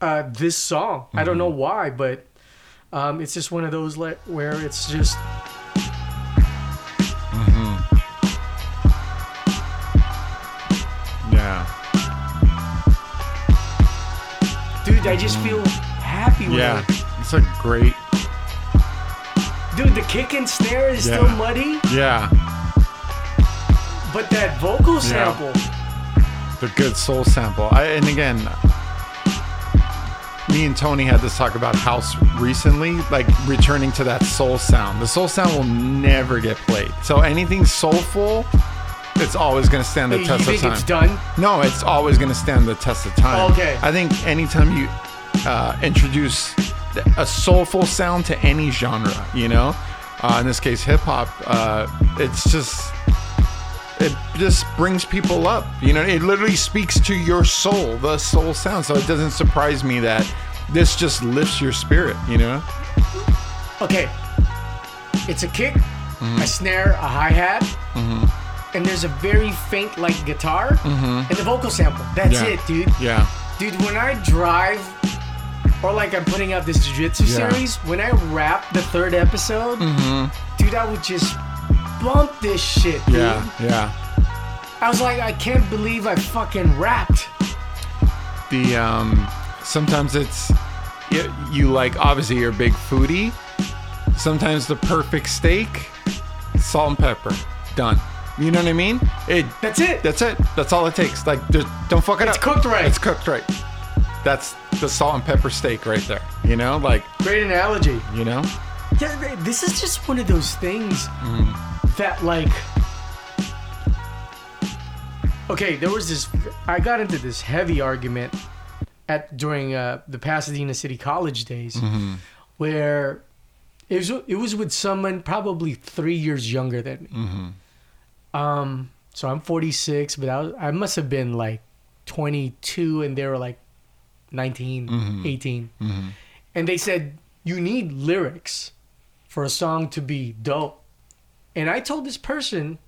[SPEAKER 3] uh this song. I don't know
[SPEAKER 4] Mm-hmm.
[SPEAKER 3] why, but um it's just one of those le- where it's just
[SPEAKER 4] Yeah.
[SPEAKER 3] dude, I just feel happy with
[SPEAKER 4] Yeah.
[SPEAKER 3] it.
[SPEAKER 4] It's a great.
[SPEAKER 3] Dude, the kick and snare is
[SPEAKER 4] Yeah.
[SPEAKER 3] still muddy,
[SPEAKER 4] Yeah.
[SPEAKER 3] but that vocal sample.
[SPEAKER 4] The good soul sample. I and again. Me and Tony had this talk about house recently, like returning to that soul sound. The soul sound will never get played. So anything soulful, it's always going to stand the
[SPEAKER 3] you
[SPEAKER 4] test of
[SPEAKER 3] think
[SPEAKER 4] time.
[SPEAKER 3] it's done?
[SPEAKER 4] No, it's always going to stand the test of time.
[SPEAKER 3] Okay.
[SPEAKER 4] I think anytime you uh, introduce a soulful sound to any genre, you know, uh, in this case hip hop, uh, it's just it just brings people up. You know, it literally speaks to your soul, the soul sound. So it doesn't surprise me that this just lifts your spirit. You know.
[SPEAKER 3] Okay. It's a kick,
[SPEAKER 4] Mm-hmm.
[SPEAKER 3] a snare, a hi hat, and there's a very faint like guitar and the vocal sample. That's
[SPEAKER 4] Mm-hmm. Yeah.
[SPEAKER 3] it, dude.
[SPEAKER 4] Yeah.
[SPEAKER 3] Dude, when I drive, or like I'm putting out this jiu-jitsu
[SPEAKER 4] Yeah.
[SPEAKER 3] series, when I rap the third episode, dude, I would just bump this shit, dude.
[SPEAKER 4] Yeah. Yeah.
[SPEAKER 3] I was like, I can't believe I fucking rapped.
[SPEAKER 4] the um sometimes it's you, you like obviously you're a big foodie sometimes the perfect steak salt and pepper done you know what i mean it
[SPEAKER 3] That's it.
[SPEAKER 4] that's it that's all it takes like don't fuck it
[SPEAKER 3] It's
[SPEAKER 4] up It's
[SPEAKER 3] cooked right.
[SPEAKER 4] it's cooked right that's the salt and pepper steak right there you know like
[SPEAKER 3] Great analogy.
[SPEAKER 4] you know
[SPEAKER 3] Yeah, this is just one of those things
[SPEAKER 4] Mm-hmm.
[SPEAKER 3] that like Okay, there was this. I got into this heavy argument at during uh, the Pasadena City College days, where it was it was with someone probably three years younger than me. Um, so I'm 46, but I, was, I must have been like 22, and they were like 19, mm-hmm. 18, mm-hmm. and they said you need lyrics for a song to be dope. And I told this person,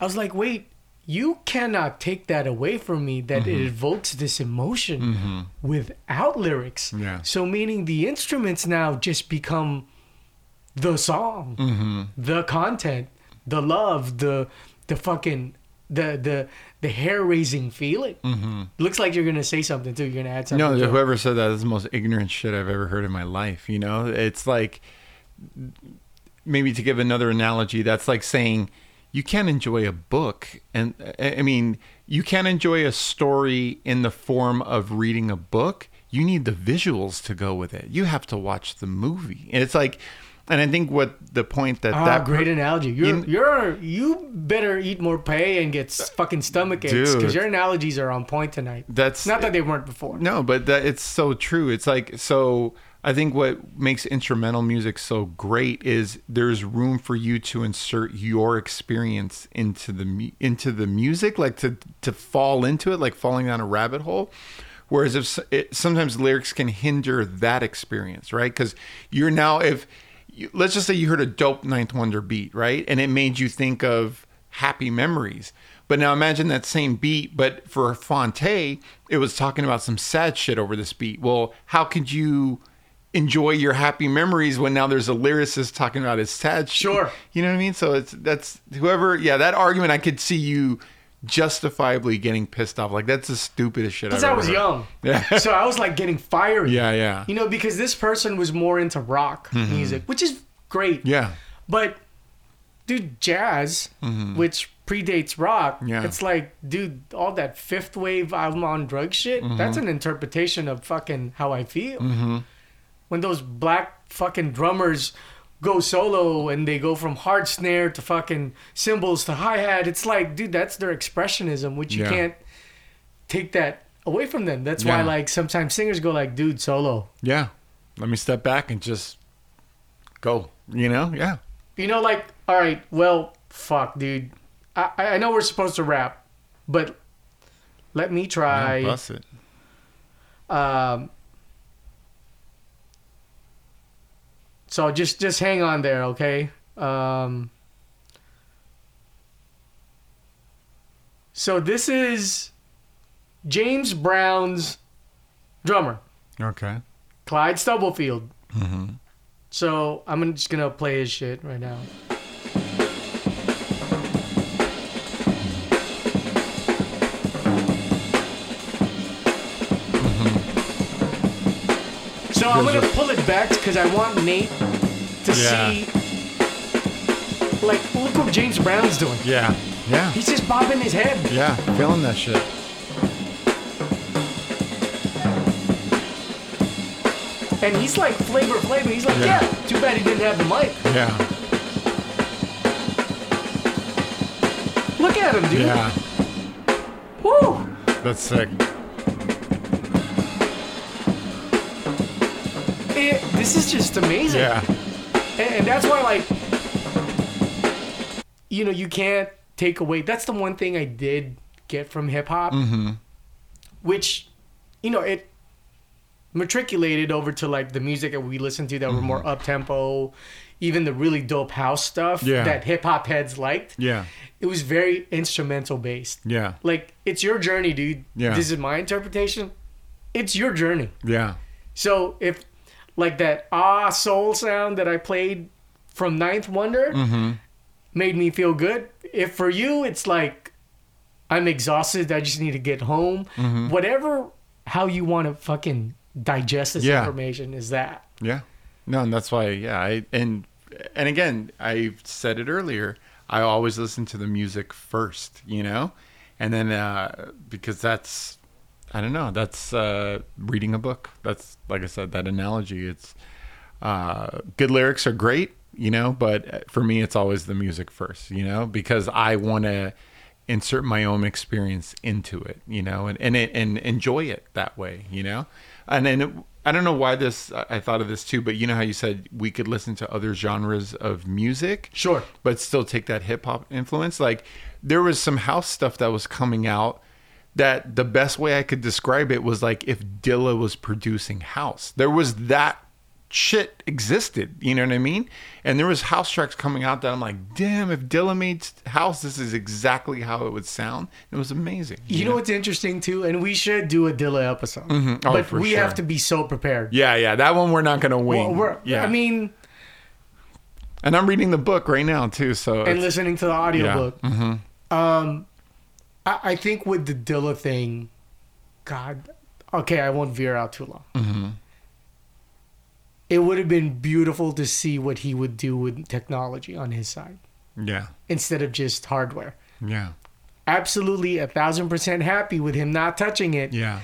[SPEAKER 3] I was like, wait, you cannot take that away from me that it mm-hmm. evokes this emotion without lyrics.
[SPEAKER 4] Yeah.
[SPEAKER 3] So, meaning the instruments now just become the song, the content, the love, the the fucking the the the hair raising feeling. Mm-hmm. Looks like you're gonna say something too. You're gonna add something.
[SPEAKER 4] No,
[SPEAKER 3] to it.
[SPEAKER 4] whoever said that is the most ignorant shit I've ever heard in my life. You know, it's like maybe to give another analogy, that's like saying you can't enjoy a book, and I mean, you can't enjoy a story in the form of reading a book. You need the visuals to go with it. You have to watch the movie, and it's like, and I think what the point that
[SPEAKER 3] Ah,
[SPEAKER 4] that
[SPEAKER 3] great analogy. You're
[SPEAKER 4] You-
[SPEAKER 3] you're you better eat more pay and get s- fucking stomach aches because your analogies are on point tonight.
[SPEAKER 4] That's
[SPEAKER 3] Not that they weren't before.
[SPEAKER 4] No, but that, it's so true. It's like so. I think what makes instrumental music so great is there's room for you to insert your experience into the into the music, like to to fall into it, like falling down a rabbit hole. Whereas if it, sometimes lyrics can hinder that experience, right? Because you're now if you, let's just say you heard a dope Ninth Wonder beat, right, and it made you think of happy memories. But now imagine that same beat, but for Phonte, it was talking about some sad shit over this beat. Well, how could you enjoy your happy memories when now there's a lyricist talking about his sad shit?
[SPEAKER 3] Sure.
[SPEAKER 4] You know what I mean? So it's that's whoever, yeah, that argument I could see you justifiably getting pissed off. Like that's the stupidest shit.
[SPEAKER 3] Because I was
[SPEAKER 4] heard.
[SPEAKER 3] young.
[SPEAKER 4] Yeah.
[SPEAKER 3] so I was like getting fiery.
[SPEAKER 4] Yeah, yeah.
[SPEAKER 3] You know, because this person was more into rock music, which is great.
[SPEAKER 4] Yeah.
[SPEAKER 3] But dude, jazz, which predates rock,
[SPEAKER 4] Mm-hmm. Yeah.
[SPEAKER 3] it's like, dude, all that fifth wave I'm on drug shit,
[SPEAKER 4] Mm-hmm.
[SPEAKER 3] that's an interpretation of fucking how I feel. When those black fucking drummers go solo and they go from hard snare to fucking cymbals to hi hat, it's like, dude, that's their expressionism, which you
[SPEAKER 4] Yeah.
[SPEAKER 3] can't take that away from them. That's why, like, sometimes singers go like, dude, solo.
[SPEAKER 4] Yeah. Let me step back and just go. You know? Yeah.
[SPEAKER 3] You know, like, all right, well, fuck, dude. I, I know we're supposed to rap, but let me
[SPEAKER 4] Yeah,
[SPEAKER 3] try.
[SPEAKER 4] bust it.
[SPEAKER 3] um, so just just hang on there, okay? Um, so this is James Brown's drummer,
[SPEAKER 4] Okay.
[SPEAKER 3] Clyde Stubblefield.
[SPEAKER 4] Mm-hmm.
[SPEAKER 3] So I'm just gonna play his shit right now. So I'm gonna back because I want Nate to
[SPEAKER 4] Yeah.
[SPEAKER 3] see. Like, look what James Brown's doing.
[SPEAKER 4] Yeah. Yeah.
[SPEAKER 3] He's just bobbing his head.
[SPEAKER 4] Yeah. Feeling that shit.
[SPEAKER 3] And he's like flavor flavor. He's like,
[SPEAKER 4] Yeah.
[SPEAKER 3] yeah. Too bad he didn't have the mic.
[SPEAKER 4] Yeah.
[SPEAKER 3] Look at him, dude.
[SPEAKER 4] Yeah.
[SPEAKER 3] Woo!
[SPEAKER 4] That's sick.
[SPEAKER 3] This is just amazing.
[SPEAKER 4] Yeah.
[SPEAKER 3] And, and that's why, like, you know, you can't take away. That's the one thing I did get from hip hop,
[SPEAKER 4] Mm-hmm.
[SPEAKER 3] which, you know, it matriculated over to like the music that we listened to that were more up tempo, even the really dope house stuff
[SPEAKER 4] Mm-hmm. Yeah.
[SPEAKER 3] that hip hop heads liked.
[SPEAKER 4] Yeah.
[SPEAKER 3] It was very instrumental based.
[SPEAKER 4] Yeah.
[SPEAKER 3] Like, it's your journey, dude.
[SPEAKER 4] Yeah.
[SPEAKER 3] This is my interpretation. It's your journey.
[SPEAKER 4] Yeah.
[SPEAKER 3] So if like that ah soul sound that I played from Ninth Wonder
[SPEAKER 4] Mm-hmm.
[SPEAKER 3] made me feel good. If for you it's like I'm exhausted, I just need to get home.
[SPEAKER 4] Mm-hmm.
[SPEAKER 3] Whatever how you want to fucking digest this
[SPEAKER 4] Yeah.
[SPEAKER 3] information is that.
[SPEAKER 4] Yeah. No, and that's why, yeah, I and and again, I said it earlier. I always listen to the music first, you know, and then uh, because that's I don't know, that's uh, reading a book. That's like I said, that analogy. It's uh, good lyrics are great, you know, but for me, it's always the music first, you know, because I want to insert my own experience into it, you know, and and it, and enjoy it that way, you know. And then it, I don't know why this I thought of this too, but you know how you said we could listen to other genres of music,
[SPEAKER 3] Sure.
[SPEAKER 4] but still take that hip hop influence. Like there was some house stuff that was coming out that the best way I could describe it was like if Dilla was producing house. There was that shit existed, you know what I mean? And there was house tracks coming out that I'm like, damn, if Dilla made house, this is exactly how it would sound. It was amazing.
[SPEAKER 3] You know what's interesting too, and we should do a Dilla episode,
[SPEAKER 4] Oh,
[SPEAKER 3] but we
[SPEAKER 4] sure.
[SPEAKER 3] have to be so prepared.
[SPEAKER 4] Yeah, yeah, that one we're not gonna wing.
[SPEAKER 3] Well,
[SPEAKER 4] yeah,
[SPEAKER 3] I mean,
[SPEAKER 4] and I'm reading the book right now too. So
[SPEAKER 3] and listening to the audiobook. Um, I, I think with the Dilla thing, God, okay, I won't veer out too long. Mm-hmm. It would have been beautiful to see what he would do with technology on his side
[SPEAKER 4] yeah,
[SPEAKER 3] instead of just hardware.
[SPEAKER 4] yeah,
[SPEAKER 3] Absolutely, a thousand percent happy with him not touching it.
[SPEAKER 4] yeah,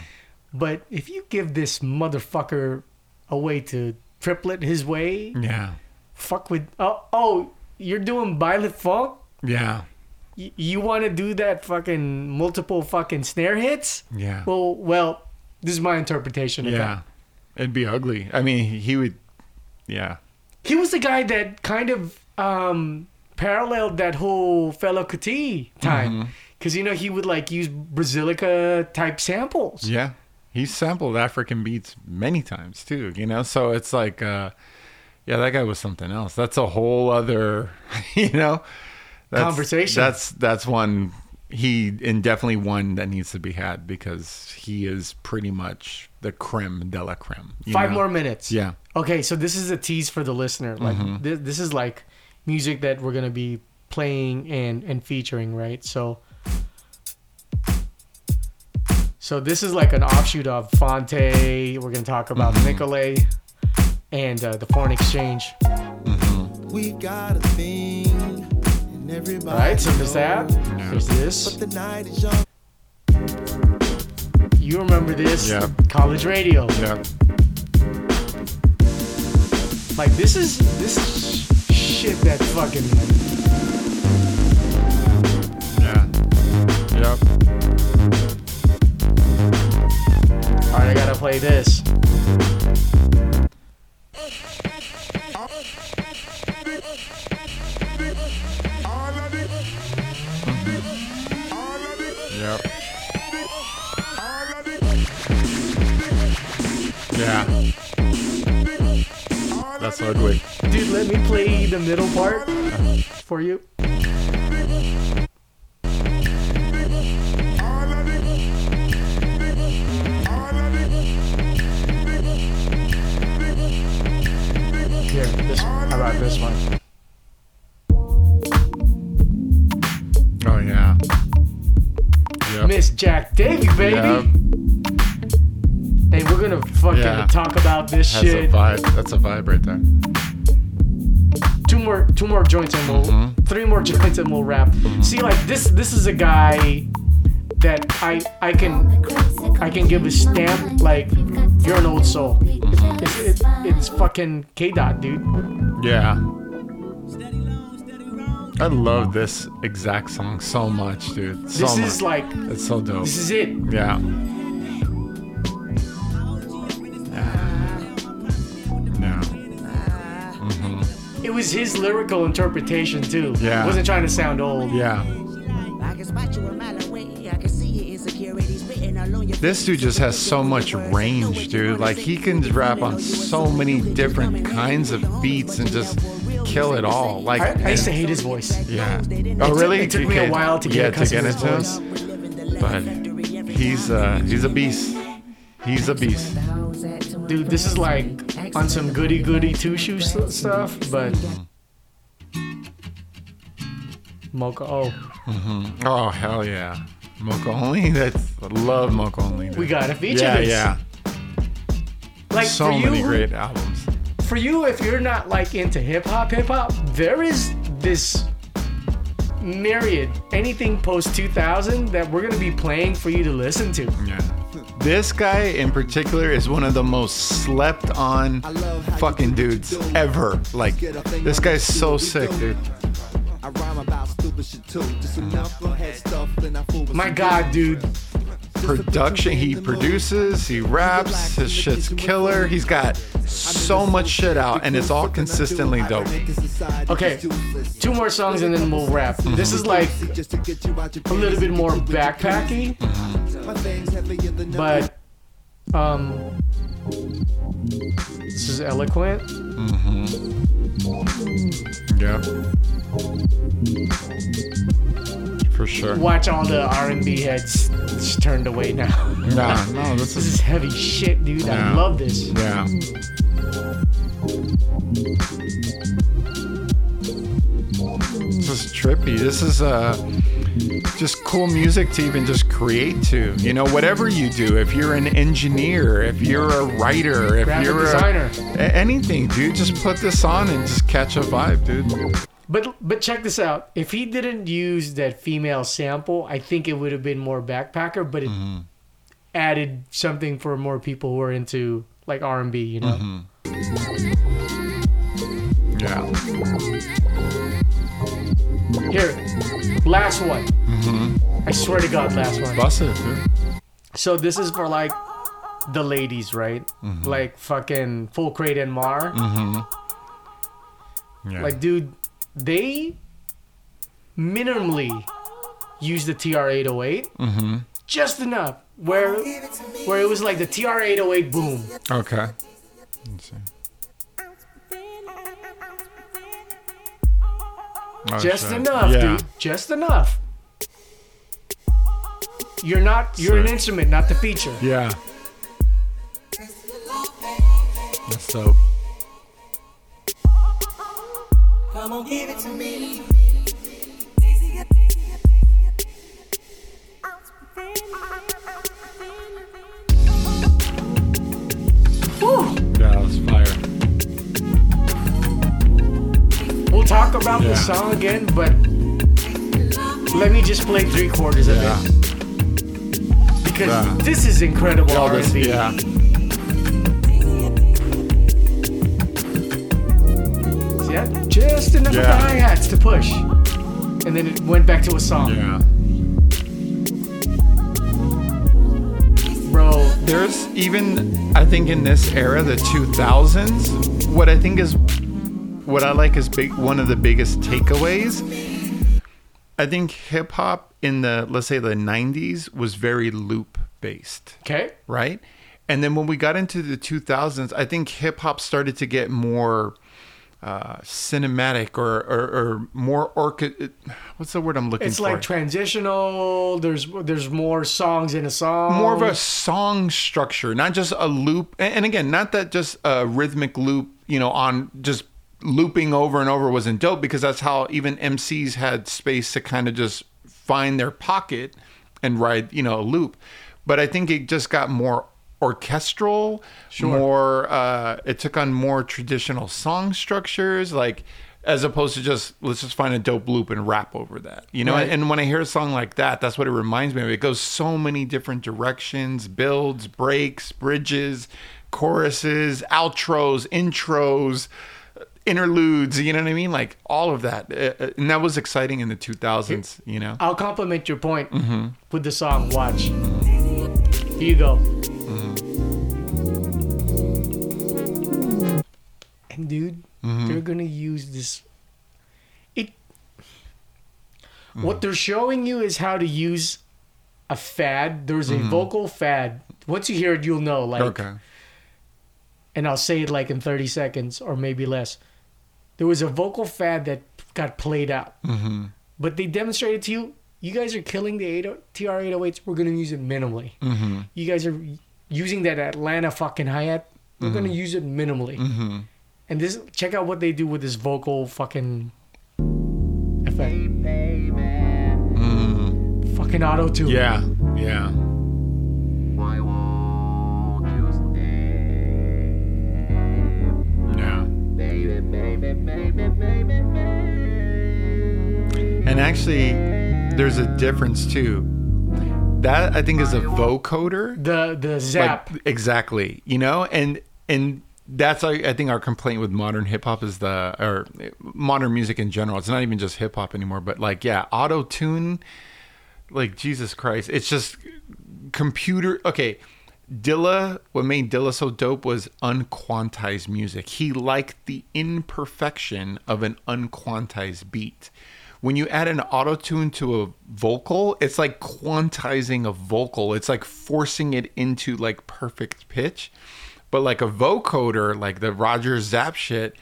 [SPEAKER 3] But if you give this motherfucker a way to triplet his way,
[SPEAKER 4] yeah,
[SPEAKER 3] fuck with oh oh you're doing Violet Funk.
[SPEAKER 4] yeah,
[SPEAKER 3] Y- you want to do that fucking multiple fucking snare hits?
[SPEAKER 4] yeah.
[SPEAKER 3] Well, well, this is my interpretation of that.
[SPEAKER 4] yeah.
[SPEAKER 3] that.
[SPEAKER 4] It'd be ugly. I mean, he would. Yeah,
[SPEAKER 3] He was the guy that kind of um, paralleled that whole Fela Kuti time.
[SPEAKER 4] Mm-hmm.
[SPEAKER 3] Because, you know, he would like use Brazilica type samples.
[SPEAKER 4] yeah. He sampled African beats many times too. You know, so it's like, uh, yeah, that guy was something else. That's a whole other, [LAUGHS] you know, that's,
[SPEAKER 3] Conversation.
[SPEAKER 4] That's that's one he and definitely one that needs to be had because he is pretty much the creme de la creme. you
[SPEAKER 3] Five
[SPEAKER 4] know?
[SPEAKER 3] more minutes.
[SPEAKER 4] Yeah.
[SPEAKER 3] Okay, so this is a tease for the listener. Like
[SPEAKER 4] Mm-hmm.
[SPEAKER 3] this, this is like music that we're gonna be playing and and featuring, right? So, so this is like an offshoot of Phonte. We're gonna talk about
[SPEAKER 4] Mm-hmm.
[SPEAKER 3] Nicolay and uh, the foreign exchange. Mm-hmm.
[SPEAKER 7] We got a thing, and everybody.
[SPEAKER 3] All right, so there's that.
[SPEAKER 4] Yeah.
[SPEAKER 3] There's this.
[SPEAKER 7] The night is young.
[SPEAKER 3] You remember this?
[SPEAKER 4] Yeah.
[SPEAKER 3] College radio.
[SPEAKER 4] Yeah.
[SPEAKER 3] Like this is this is sh- shit that fucking.
[SPEAKER 4] Yeah. Yep.
[SPEAKER 3] All right, I gotta play this. [LAUGHS]
[SPEAKER 4] Yep. Yeah. That's ugly.
[SPEAKER 3] Dude, let me play the middle part for you. Here, this. one. How about this one? Baby. And we're gonna fucking
[SPEAKER 4] Yeah.
[SPEAKER 3] talk about this shit.
[SPEAKER 4] That's a vibe. That's a vibe right there.
[SPEAKER 3] Two more, two more joints and we'll,
[SPEAKER 4] Mm-hmm.
[SPEAKER 3] three more joints and we'll wrap. See, like this, this is a guy that I, I can, I can give a stamp like you're an old soul.
[SPEAKER 4] Mm-hmm.
[SPEAKER 3] It's, it's, it's fucking K Dot, dude.
[SPEAKER 4] Yeah. I love this exact song so much, dude. So
[SPEAKER 3] This
[SPEAKER 4] much.
[SPEAKER 3] is like,
[SPEAKER 4] it's so dope.
[SPEAKER 3] this is it.
[SPEAKER 4] Yeah. Yeah. Mm-hmm.
[SPEAKER 3] It was his lyrical interpretation too.
[SPEAKER 4] Yeah.
[SPEAKER 3] He wasn't trying to sound old.
[SPEAKER 4] Yeah. This dude just has so much range, dude. Like he can rap on so many different kinds of beats and just kill it all. Like
[SPEAKER 3] I, I used to hate his voice.
[SPEAKER 4] yeah. Oh really?
[SPEAKER 3] It took me a while to get
[SPEAKER 4] yeah, to get into him. But he's uh he's a beast. He's a beast.
[SPEAKER 3] Dude, this is like on some goody goody two shoe stuff, but. Mocha, oh, Mhm.
[SPEAKER 4] Oh hell yeah. Mocha only? [LAUGHS] That's I love Mocha only.
[SPEAKER 3] we gotta feature
[SPEAKER 4] yeah,
[SPEAKER 3] this.
[SPEAKER 4] yeah.
[SPEAKER 3] Like
[SPEAKER 4] So
[SPEAKER 3] for you,
[SPEAKER 4] many great albums.
[SPEAKER 3] for you, if you're not like into hip hop, hip hop, there is this myriad anything post 2000 that we're gonna be playing for you to listen to.
[SPEAKER 4] Yeah. This guy in particular is one of the most slept on fucking dudes ever. Like, this guy's so sick, dude.
[SPEAKER 7] I rhyme about stupid
[SPEAKER 3] My God, dude.
[SPEAKER 4] Production, he produces, he raps, his shit's killer. He's got so much shit out, and it's all consistently dope.
[SPEAKER 3] Okay, two more songs and then we'll wrap. This is like a little bit more backpacky, but um, this is eloquent.
[SPEAKER 4] Yeah. For sure.
[SPEAKER 3] Watch all the R&B heads just turned away now. [LAUGHS]
[SPEAKER 4] Nah, [LAUGHS] no, this
[SPEAKER 3] This
[SPEAKER 4] is
[SPEAKER 3] is heavy shit, dude. I love this.
[SPEAKER 4] yeah. This is trippy. This is uh just cool music to even just create to. You know, whatever you do, if you're an engineer, if you're a writer, if
[SPEAKER 3] Graphic
[SPEAKER 4] you're
[SPEAKER 3] designer.
[SPEAKER 4] A, a- anything, dude, just put this on and just catch a vibe, dude.
[SPEAKER 3] But but check this out. If he didn't use that female sample, I think it would have been more backpacker. But it
[SPEAKER 4] Mm-hmm.
[SPEAKER 3] added something for more people who are into like R and B. You know.
[SPEAKER 4] Mm-hmm. Yeah.
[SPEAKER 3] Here, last one.
[SPEAKER 4] Mm-hmm.
[SPEAKER 3] I swear to God, last one.
[SPEAKER 4] Bust it, dude.
[SPEAKER 3] So this is for like the ladies, right?
[SPEAKER 4] Mm-hmm.
[SPEAKER 3] Like fucking Full Crate and Mar.
[SPEAKER 4] Yeah.
[SPEAKER 3] Like, dude, they minimally use the TR-808
[SPEAKER 4] Mm-hmm.
[SPEAKER 3] just enough where where it was like the TR-808 boom.
[SPEAKER 4] Okay. Let's see. Oh,
[SPEAKER 3] just
[SPEAKER 4] shit.
[SPEAKER 3] enough,
[SPEAKER 4] yeah.
[SPEAKER 3] dude. Just enough. You're not. You're an instrument, not the feature.
[SPEAKER 4] Yeah. That's dope.
[SPEAKER 6] Come on, give it to me.
[SPEAKER 4] Yeah, that's fire.
[SPEAKER 3] We'll talk about the song again, but let me just play three quarters of
[SPEAKER 4] Yeah.
[SPEAKER 3] it because
[SPEAKER 4] Yeah.
[SPEAKER 3] this is incredible
[SPEAKER 4] All
[SPEAKER 3] R&B.
[SPEAKER 4] yeah.
[SPEAKER 3] Just enough of the hi hats to push, and then it went back to a song.
[SPEAKER 4] Yeah.
[SPEAKER 3] Bro,
[SPEAKER 4] There's even, I think, in this era, the 2000s, what I think is, what I like is big. One of the biggest takeaways. I think hip hop in the, let's say, the 90s was very loop based.
[SPEAKER 3] okay.
[SPEAKER 4] right? And then when we got into the 2000s, I think hip hop started to get more uh, cinematic or, or, or more orca. What's the word I'm looking
[SPEAKER 3] It's
[SPEAKER 4] for?
[SPEAKER 3] It's like transitional. There's there's more songs in a song.
[SPEAKER 4] more of a song structure, not just a loop. And and again, not that just a rhythmic loop, you know, on just looping over and over wasn't dope because that's how even MCs had space to kind of just find their pocket and ride, you know, a loop. But I think it just got more orchestral, more uh it took on more traditional song structures like as opposed to just let's just find a dope loop and rap over that. You know,
[SPEAKER 3] Right.
[SPEAKER 4] and when I hear a song like that, that's what it reminds me of. It goes so many different directions, builds, breaks, bridges, choruses, outros, intros, interludes, you know what I mean? Like all of that. Uh, uh, And that was exciting in the 2000s, you know?
[SPEAKER 3] I'll compliment your point
[SPEAKER 4] Mm-hmm.
[SPEAKER 3] with the song "Watch." Here you go. Dude,
[SPEAKER 4] Mm-hmm.
[SPEAKER 3] they're gonna use this. It.
[SPEAKER 4] Mm.
[SPEAKER 3] What they're showing you is how to use a fad. There's a vocal fad. Once you hear it, you'll know. Like,
[SPEAKER 4] Mm-hmm. Okay.
[SPEAKER 3] and I'll say it like in 30 seconds or maybe less. There was a vocal fad that got played out,
[SPEAKER 4] Mm-hmm.
[SPEAKER 3] but they demonstrated to you, you guys are killing the 80 TR-808s. We're gonna use it minimally.
[SPEAKER 4] Mm-hmm.
[SPEAKER 3] You guys are using that Atlanta fucking hi hat. We're gonna use it minimally. And this, check out what they do with this vocal fucking effect. Mm-hmm. Fucking auto tune.
[SPEAKER 4] Yeah. Yeah. Yeah. And actually, there's a difference too. That I think is a vocoder.
[SPEAKER 3] The the zap.
[SPEAKER 4] Like, exactly. You know, and and that's I, I think our complaint with modern hip hop is the or modern music in general. It's not even just hip hop anymore, but like yeah, auto tune. Like Jesus Christ, it's just computer. Okay, Dilla. What made Dilla so dope was unquantized music. He liked the imperfection of an unquantized beat. When you add an auto tune to a vocal, it's like quantizing a vocal. It's like forcing it into like perfect pitch. But like a vocoder, like the Roger Zapp shit,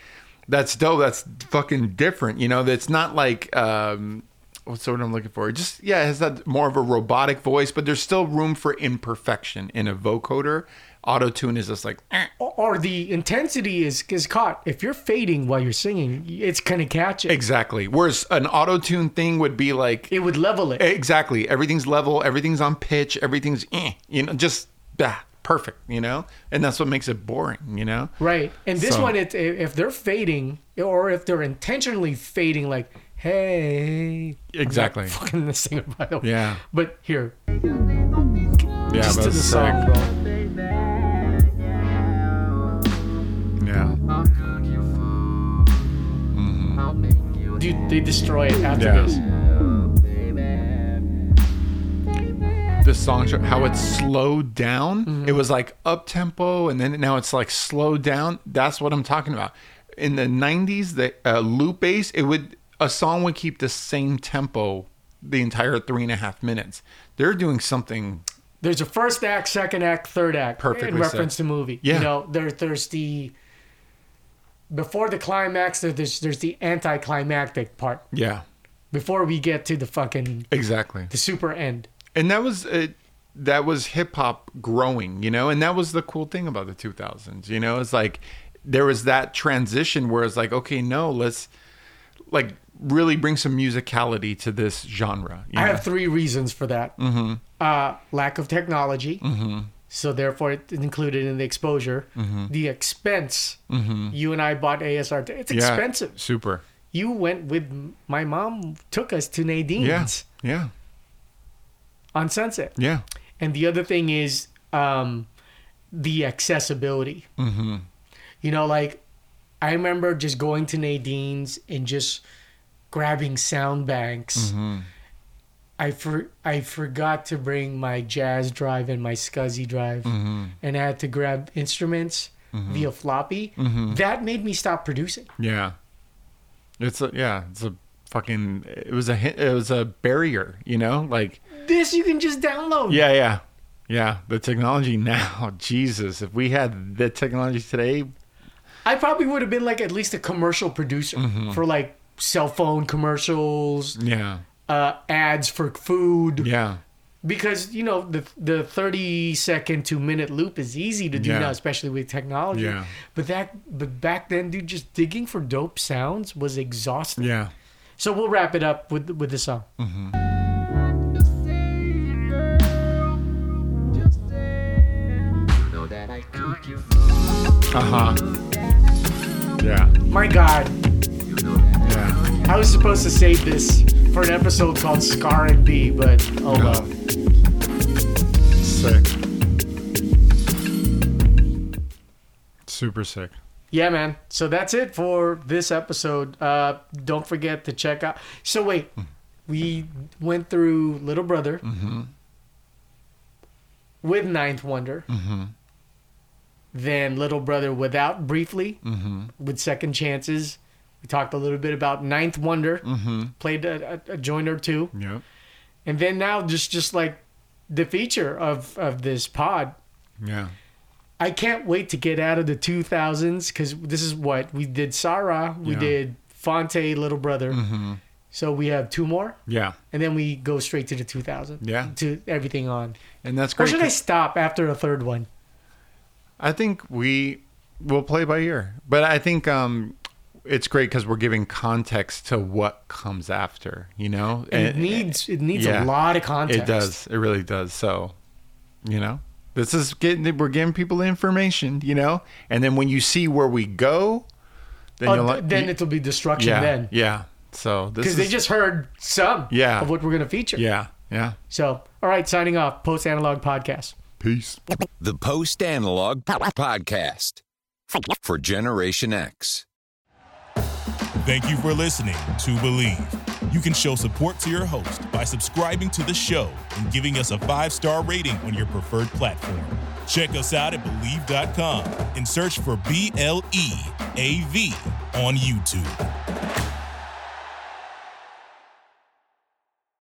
[SPEAKER 4] that's dope. That's fucking different. You know, that's not like um what's the word I'm looking for? Just yeah, it has that more of a robotic voice, but there's still room for imperfection in a vocoder. Auto tune is just like eh.
[SPEAKER 3] Or, or the intensity is is caught. If you're fading while you're singing, it's gonna catch it.
[SPEAKER 4] exactly. Whereas an auto tune thing would be like
[SPEAKER 3] It would level it.
[SPEAKER 4] exactly everything's level, everything's on pitch, everything's eh, you know, just bah, perfect, you know, and that's what makes it boring, you know.
[SPEAKER 3] Right. And this
[SPEAKER 4] So-
[SPEAKER 3] one, it, if they're fading, or if they're intentionally fading, like, hey.
[SPEAKER 4] Exactly.
[SPEAKER 3] I'm fucking the singer, by the way.
[SPEAKER 4] Yeah.
[SPEAKER 3] But here,
[SPEAKER 4] Yeah,
[SPEAKER 3] just to the
[SPEAKER 4] sick.
[SPEAKER 3] song, bro.
[SPEAKER 4] Yeah.
[SPEAKER 3] Dude, they destroy it after
[SPEAKER 4] Yeah.
[SPEAKER 3] this.
[SPEAKER 4] This song how it slowed down
[SPEAKER 3] Mm-hmm.
[SPEAKER 4] it was like up tempo and then now it's like slowed down that's what i'm talking about in the 90s the uh, loop bass it would a song would keep the same tempo the entire three and a half minutes they're doing something
[SPEAKER 3] There's a first act, second act, third act.
[SPEAKER 4] Perfect.
[SPEAKER 3] In reference to movie.
[SPEAKER 4] Yeah.
[SPEAKER 3] You know, there, there's the. Before the climax, there's, there's the anticlimactic part.
[SPEAKER 4] yeah
[SPEAKER 3] Before we get to the fucking.
[SPEAKER 4] exactly
[SPEAKER 3] The super end.
[SPEAKER 4] And that was uh, that was hip hop growing, you know, and that was the cool thing about the 2000s, you know, it's like there was that transition where it's like, okay, no, let's like really bring some musicality to this genre. You
[SPEAKER 3] I
[SPEAKER 4] know?
[SPEAKER 3] have three reasons for that. Mm-hmm. Uh, lack of technology. Mm-hmm. So therefore, it's included in the exposure. The expense. You and I bought ASR. t- It's
[SPEAKER 4] Mm-hmm. Yeah,
[SPEAKER 3] expensive.
[SPEAKER 4] super.
[SPEAKER 3] You went with my mom. Took us to Nadine's
[SPEAKER 4] Yeah, yeah,
[SPEAKER 3] on Sunset.
[SPEAKER 4] yeah,
[SPEAKER 3] And the other thing is um, the accessibility. Mm-hmm. You know, like I remember just going to Nadine's and just grabbing sound banks. I for I forgot to bring my Jaz drive and my SCSI drive, and I had to grab instruments via floppy. That made me stop producing.
[SPEAKER 4] yeah. It's a yeah, it's a fucking. It was a it was a barrier, you know, like
[SPEAKER 3] This you can just download.
[SPEAKER 4] yeah, yeah, yeah. The technology [LAUGHS] now, Jesus, if we had the technology today,
[SPEAKER 3] I probably would have been like at least a commercial producer for like cell phone commercials,
[SPEAKER 4] yeah,
[SPEAKER 3] uh, ads for food.
[SPEAKER 4] yeah.
[SPEAKER 3] Because you know the the thirty second to minute loop is easy to do
[SPEAKER 4] Yeah.
[SPEAKER 3] now, especially with technology.
[SPEAKER 4] Yeah.
[SPEAKER 3] But that but back then, dude, just digging for dope sounds was exhausting.
[SPEAKER 4] Yeah.
[SPEAKER 3] So we'll wrap it up with with the song.
[SPEAKER 4] Uh huh. Yeah.
[SPEAKER 3] My God,
[SPEAKER 4] Yeah.
[SPEAKER 3] I was supposed to save this for an episode called Scar and B, but oh
[SPEAKER 4] No.
[SPEAKER 3] well.
[SPEAKER 4] Sick. Super sick.
[SPEAKER 3] Yeah, man. So that's it for this episode. Uh, don't forget to check out. So wait, we went through Little Brother with Ninth Wonder. Then Little Brother without briefly mm-hmm. with Second Chances. We talked a little bit about Ninth Wonder. Mm-hmm. Played a, a, a joint or two,
[SPEAKER 4] Yep.
[SPEAKER 3] and then now just just like the feature of of this pod.
[SPEAKER 4] Yeah.
[SPEAKER 3] I can't wait to get out of the 2000s because this is what we did. Sarah, we
[SPEAKER 4] Yeah.
[SPEAKER 3] did Phonte, Little Brother. Mm-hmm. So we have two more,
[SPEAKER 4] Yeah.
[SPEAKER 3] and then we go straight to the 2000.
[SPEAKER 4] Yeah.
[SPEAKER 3] to everything on.
[SPEAKER 4] And that's
[SPEAKER 3] Or
[SPEAKER 4] great.
[SPEAKER 3] should I stop after a third one?
[SPEAKER 4] I think we will play by ear, but I think um, it's great because we're giving context to what comes after. You know,
[SPEAKER 3] And it needs it needs
[SPEAKER 4] yeah.
[SPEAKER 3] a lot of context.
[SPEAKER 4] It does. It really does. So, you know, this is getting we're giving people information. You know, and then when you see where we go, then
[SPEAKER 3] th- then it'll be destruction.
[SPEAKER 4] yeah
[SPEAKER 3] then
[SPEAKER 4] yeah. So
[SPEAKER 3] because they just heard some
[SPEAKER 4] Yeah.
[SPEAKER 3] of what we're gonna feature.
[SPEAKER 4] yeah yeah.
[SPEAKER 3] So all right, signing off. Post analog podcast.
[SPEAKER 4] Peace.
[SPEAKER 2] The Post Analog Podcast. for Generation X.
[SPEAKER 1] Thank you for listening to Bleav. You can show support to your host by subscribing to the show and giving us a five star rating on your preferred platform. Check us out at Bleav.com and search for B L E A V on YouTube.